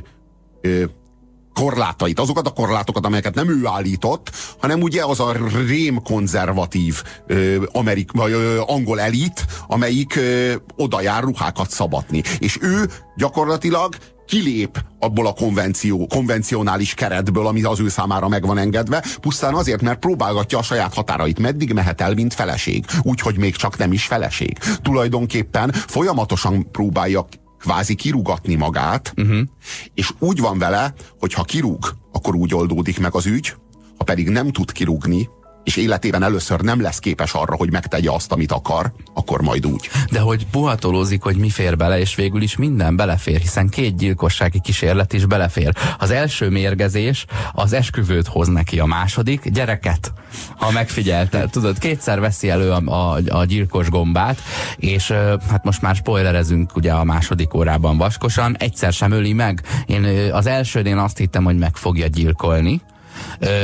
ö, korlátait, azokat a korlátokat, amelyeket nem ő állított, hanem ugye az a rém konzervatív ö, amerik, vagy ö, angol elit, amelyik ö, oda jár ruhákat szabatni. És ő gyakorlatilag kilép abból a konvenció, konvencionális keretből, ami az ő számára meg van engedve, pusztán azért, mert próbálgatja a saját határait, meddig mehet el, mint feleség. Úgyhogy még csak nem is feleség. Tulajdonképpen folyamatosan próbálja kvázi kirúgatni magát, uh-huh. és úgy van vele, hogy ha kirúg, akkor úgy oldódik meg az ügy, ha pedig nem tud kirúgni, és életében először nem lesz képes arra, hogy megtegye azt, amit akar, akkor majd úgy. De hogy puhatolózik, hogy mi fér bele, és végül is minden belefér, hiszen két gyilkossági kísérlet is belefér. Az első mérgezés az esküvőt hoz neki, a második gyereket, ha megfigyelte. Tudod, kétszer veszi elő a, a, a gyilkos gombát, és hát most már spoilerezünk ugye a második órában vaskosan, egyszer sem öli meg. Én az elsődén azt hittem, hogy meg fogja gyilkolni,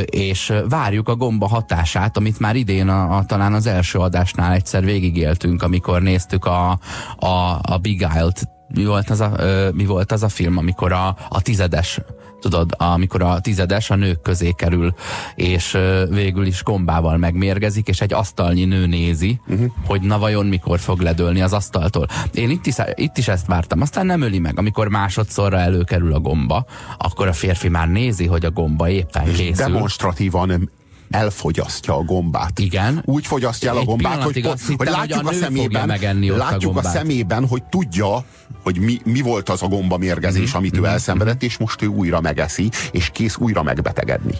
és várjuk a gomba hatását, amit már idén a, a, talán az első adásnál egyszer végigéltünk, amikor néztük a, a, a Big Isle-t. Mi volt az a, mi volt az a film, amikor a, a tizedes tudod, amikor a tizedes a nők közé kerül, és végül is gombával megmérgezik, és egy asztalnyi nő nézi, uh-huh. hogy na vajon mikor fog ledőlni az asztaltól. Én itt is, itt is ezt vártam, aztán nem öli meg. Amikor másodszorra előkerül a gomba, akkor a férfi már nézi, hogy a gomba éppen készül. Demonstratívan elfogyasztja a gombát. Igen. Úgy fogyasztja el a gombát, hogy, hittem, hogy látjuk hogy a, a szemében, látjuk a, a szemében, hogy tudja, hogy mi, mi volt az a gomba mérgezés, mm-hmm. amit ő mhm. elszenvedett, és most ő újra megeszi, és kész újra megbetegedni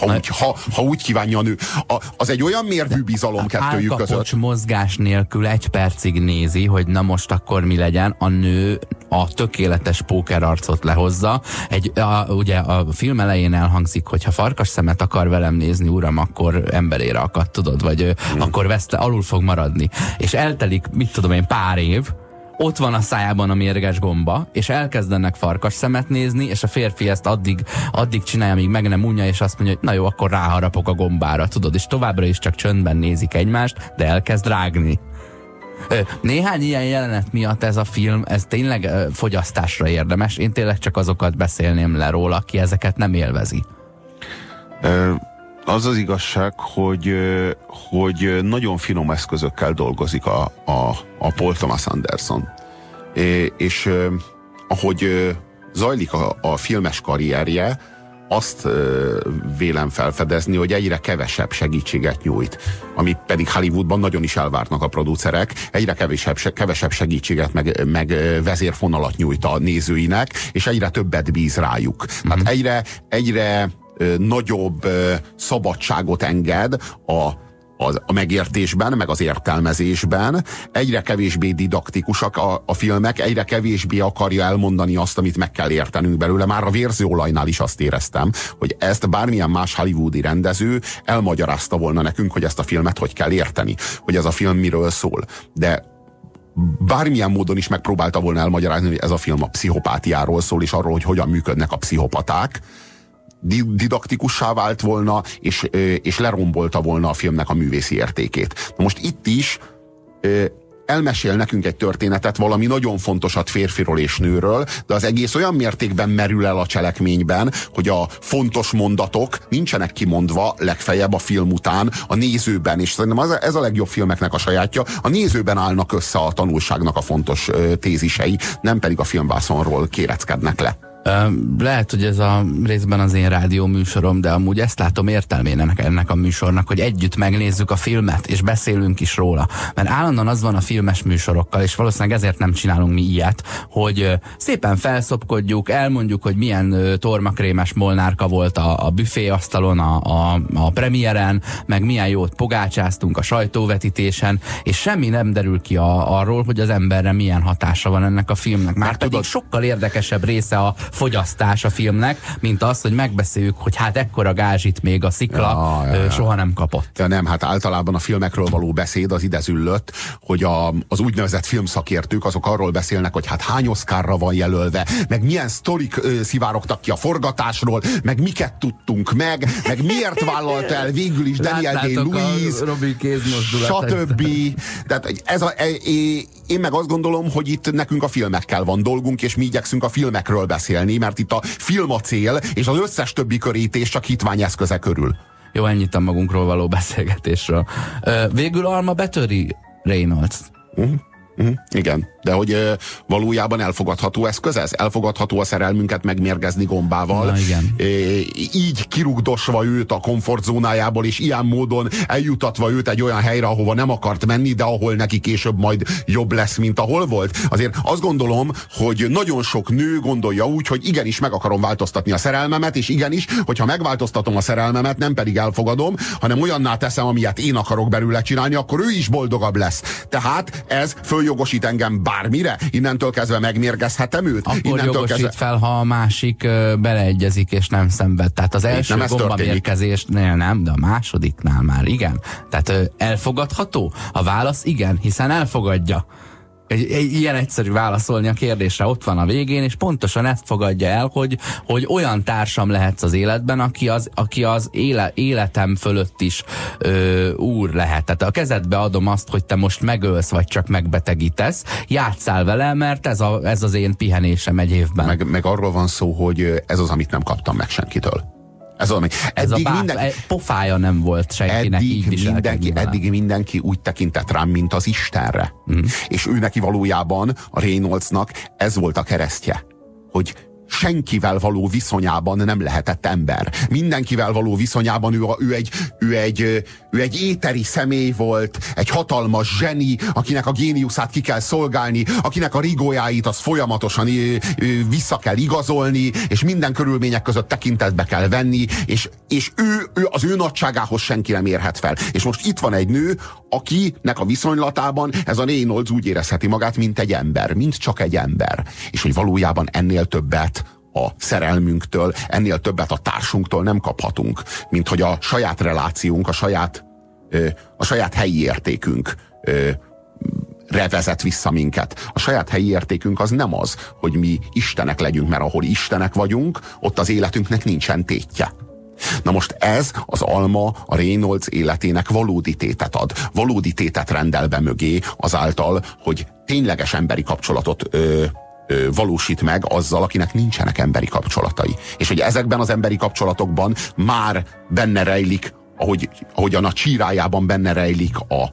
ha úgy, ha, ha úgy kívánja a nő. A, az egy olyan mérvű bizalom kettőjük között. mozgás nélkül egy percig nézi, hogy na most akkor mi legyen. A nő a tökéletes pókerarcot lehozza. Egy, a, ugye a film elején elhangzik, hogy ha farkas szemet akar velem nézni, uram, akkor emberére akad, tudod, vagy hmm. akkor veszte, alul fog maradni. És eltelik, mit tudom én, pár év, ott van a szájában a mérges gomba, és elkezdenek farkas szemet nézni, és a férfi ezt addig, addig csinálja, míg meg nem unja, és azt mondja, hogy na jó, akkor ráharapok a gombára, tudod, és továbbra is csak csöndben nézik egymást, de elkezd rágni. Néhány ilyen jelenet miatt ez a film, ez tényleg fogyasztásra érdemes. Én tényleg csak azokat beszélném le róla, aki ezeket nem élvezi. Az az igazság, hogy, hogy nagyon finom eszközökkel dolgozik a, a, a Paul Thomas Anderson. É, és ahogy zajlik a, a filmes karrierje, azt vélem felfedezni, hogy egyre kevesebb segítséget nyújt, ami pedig Hollywoodban nagyon is elvárnak a producerek, egyre kevesebb, kevesebb segítséget, meg, meg vezérfonalat nyújt a nézőinek, és egyre többet bíz rájuk. Mm-hmm. Tehát egyre, egyre nagyobb szabadságot enged a a, megértésben, meg az értelmezésben, egyre kevésbé didaktikusak a, a filmek, egyre kevésbé akarja elmondani azt, amit meg kell értenünk belőle. Már a vérzőolajnál is azt éreztem, hogy ezt bármilyen más hollywoodi rendező elmagyarázta volna nekünk, hogy ezt a filmet hogy kell érteni, hogy ez a film miről szól. De bármilyen módon is megpróbálta volna elmagyarázni, hogy ez a film a pszichopátiáról szól, és arról, hogy hogyan működnek a pszichopaták, didaktikussá vált volna, és, és lerombolta volna a filmnek a művészi értékét. Na most itt is elmesél nekünk egy történetet, valami nagyon fontosat férfiról és nőről, de az egész olyan mértékben merül el a cselekményben, hogy a fontos mondatok nincsenek kimondva legfeljebb a film után a nézőben, és szerintem ez a legjobb filmeknek a sajátja, a nézőben állnak össze a tanulságnak a fontos tézisei, nem pedig a filmvászonról kéreckednek le. Lehet, hogy ez a részben az én rádió műsorom, de amúgy ezt látom értelmének ennek a műsornak, hogy együtt megnézzük a filmet, és beszélünk is róla. Mert állandóan az van a filmes műsorokkal, és valószínűleg ezért nem csinálunk mi ilyet, hogy szépen felszopkodjuk, elmondjuk, hogy milyen tormakrémes molnárka volt a, a büféasztalon, a, a, a premiéren, meg milyen jót pogácsáztunk a sajtóvetítésen, és semmi nem derül ki a, arról, hogy az emberre milyen hatása van ennek a filmnek. Már pedig tudod, sokkal érdekesebb része a fogyasztás a filmnek, mint az, hogy megbeszéljük, hogy hát ekkora gázsit még a szikla ja, ja, ja. soha nem kapott. Ja, nem, hát általában a filmekről való beszéd az ide züllött, hogy a, az úgynevezett filmszakértők azok arról beszélnek, hogy hát hány oszkárra van jelölve, meg milyen sztorik ö, szivárogtak ki a forgatásról, meg miket tudtunk meg, meg miért vállalta el végül is Daniel Day-Lewis, stb. Tehát ez a, e, én meg azt gondolom, hogy itt nekünk a filmekkel van dolgunk, és mi igyekszünk a filmekről beszélni, mert itt a film a cél, és az összes többi körítés csak hitvány eszköze körül. Jó, ennyit a magunkról való beszélgetésről. Végül Alma betöri Reynolds. Uh-huh. Uh-huh. Igen. De hogy ö, valójában elfogadható eszköz ez? Elfogadható a szerelmünket megmérgezni gombával. Na, igen. É, így kirugdosva őt a komfortzónájából, és ilyen módon eljutatva őt egy olyan helyre, ahova nem akart menni, de ahol neki később majd jobb lesz, mint ahol volt. Azért azt gondolom, hogy nagyon sok nő gondolja úgy, hogy igenis meg akarom változtatni a szerelmemet, és igenis, hogyha megváltoztatom a szerelmemet, nem pedig elfogadom, hanem olyanná teszem, amilyet én akarok belőle csinálni, akkor ő is boldogabb lesz. Tehát ez följogosít engem bármire? Innentől kezdve megmérgezhetem őt? Akkor Innentől jogosít kezdve... fel, ha a másik beleegyezik és nem szenved. Tehát az első nem gombamérkezésnél nem, de a másodiknál már igen. Tehát elfogadható? A válasz igen, hiszen elfogadja. Egy, ilyen egyszerű válaszolni a kérdésre, ott van a végén, és pontosan ezt fogadja el, hogy, hogy olyan társam lehetsz az életben, aki az, aki az éle, életem fölött is ö, úr lehet. Tehát a kezedbe adom azt, hogy te most megölsz, vagy csak megbetegítesz, játszál vele, mert ez, a, ez az én pihenésem egy évben. Meg, meg arról van szó, hogy ez az, amit nem kaptam meg senkitől. Ez az, ami... ez a Eddig bá, minden, minden... pofája nem volt senkinek így eddig viselkedni mindenki, vele. eddig mindenki úgy tekintett rám, mint az Istenre. Mm. És ő neki valójában, a Reynoldsnak ez volt a keresztje, hogy senkivel való viszonyában nem lehetett ember. Mindenkivel való viszonyában ő, ő, egy, ő, egy, ő egy éteri személy volt, egy hatalmas zseni, akinek a géniuszát ki kell szolgálni, akinek a rigójáit az folyamatosan vissza kell igazolni, és minden körülmények között tekintetbe kell venni, és, és ő, ő az ő nagyságához senki nem érhet fel. És most itt van egy nő, akinek a viszonylatában ez a Reynolds úgy érezheti magát, mint egy ember, mint csak egy ember. És hogy valójában ennél többet a szerelmünktől, ennél többet a társunktól nem kaphatunk, mint hogy a saját relációnk, a saját, a saját helyi értékünk ö, re vezet vissza minket. A saját helyi értékünk az nem az, hogy mi istenek legyünk, mert ahol istenek vagyunk, ott az életünknek nincsen tétje. Na most ez az alma a Reynolds életének valódi tétet ad. Valódi tétet rendel be mögé azáltal, hogy tényleges emberi kapcsolatot ö, ö, valósít meg azzal, akinek nincsenek emberi kapcsolatai. És hogy ezekben az emberi kapcsolatokban már benne rejlik, ahogy, ahogyan a csírájában benne rejlik a,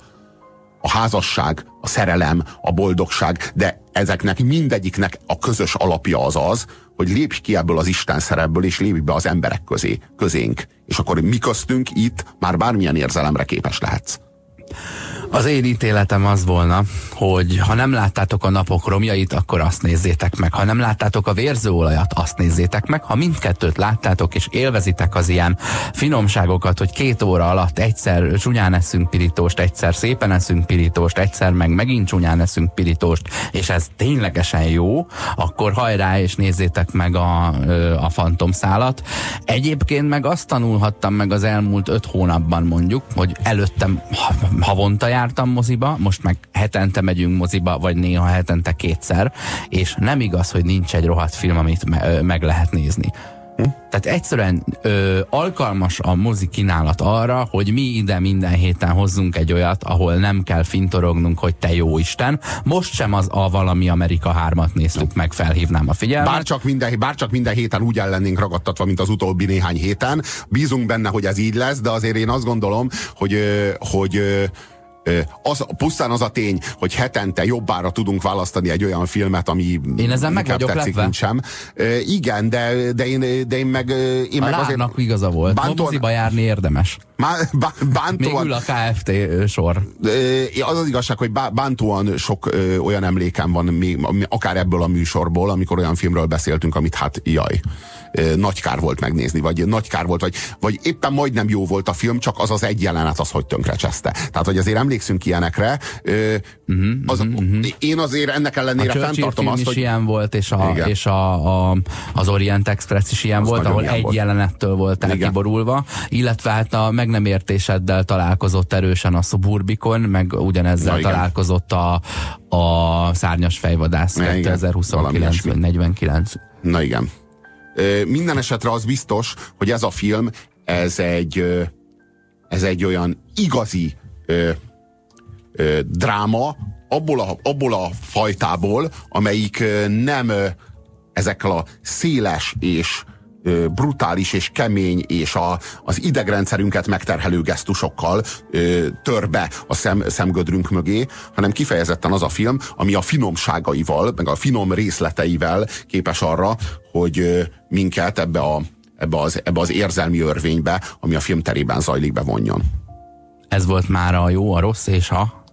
a házasság, a szerelem, a boldogság, de ezeknek mindegyiknek a közös alapja az az, hogy lépj ki ebből az Isten szerepből, és lépj be az emberek közé, közénk. És akkor mi köztünk itt már bármilyen érzelemre képes lehetsz. Az én ítéletem az volna, hogy ha nem láttátok a napok romjait, akkor azt nézzétek meg. Ha nem láttátok a vérzőolajat, azt nézzétek meg. Ha mindkettőt láttátok, és élvezitek az ilyen finomságokat, hogy két óra alatt egyszer csúnyán eszünk pirítóst, egyszer szépen eszünk pirítóst, egyszer meg megint csúnyán eszünk pirítóst, és ez ténylegesen jó, akkor hajrá, és nézzétek meg a, a fantomszálat. Egyébként meg azt tanulhattam meg az elmúlt öt hónapban mondjuk, hogy előttem havonta jártam moziba, most meg hetente megyünk moziba, vagy néha hetente kétszer, és nem igaz, hogy nincs egy rohadt film, amit me- meg lehet nézni. Tehát egyszerűen ö, alkalmas a mozi kínálat arra, hogy mi ide minden héten hozzunk egy olyat, ahol nem kell fintorognunk, hogy te jó Isten. Most sem az a valami Amerika 3-at néztük meg, felhívnám a figyelmet. Bárcsak minden, bárcsak minden héten úgy el lennénk ragadtatva, mint az utóbbi néhány héten. Bízunk benne, hogy ez így lesz, de azért én azt gondolom, hogy, hogy ö, az, pusztán az a tény, hogy hetente jobbára tudunk választani egy olyan filmet, ami Én ezen meg vagyok tetszik, lepve. mint sem. Igen, de, de, én, de én meg, én a meg azért igaza volt. Bántóan- Moziba járni érdemes. má- bá- Még bántóan, ül a KFT sor. Az az igazság, hogy bá- bántóan sok olyan emlékem van, még, akár ebből a műsorból, amikor olyan filmről beszéltünk, amit hát jaj, nagy kár volt megnézni, vagy nagy kár volt, vagy, vagy éppen majdnem jó volt a film, csak az az egy jelenet az, hogy tönkrecseszte. Tehát, hogy azért emlékszünk ilyenekre. Ö, Mhm, az, Én azért ennek A ellenére Churchill fenntartom azt, is hogy ilyen volt, és, a, Igen. és a, a, az Orient Express is ilyen Az volt, ahol ilyen egy volt. jelenettől voltál Igen. kiborulva, illetve hát a meg nem értéseddel találkozott erősen a Suburbicon, meg ugyanezzel Na igen. találkozott a, a Szárnyas fejvadász Ja, igen. 2029 Valami vagy 49. Na igen. Ö, Minden esetre az biztos, hogy ez a film, ez egy, ez egy olyan igazi ö, ö, dráma, abból a, abból a fajtából, amelyik nem ezekkel a széles és brutális és kemény és a, az idegrendszerünket megterhelő gesztusokkal ö, tör be a szem, szemgödrünk mögé, hanem kifejezetten az a film, ami a finomságaival, meg a finom részleteivel képes arra, hogy ö, minket ebbe, a, ebbe, az, ebbe az érzelmi örvénybe, ami a film terében zajlik, bevonjon. Ez volt már a jó, a rossz és a...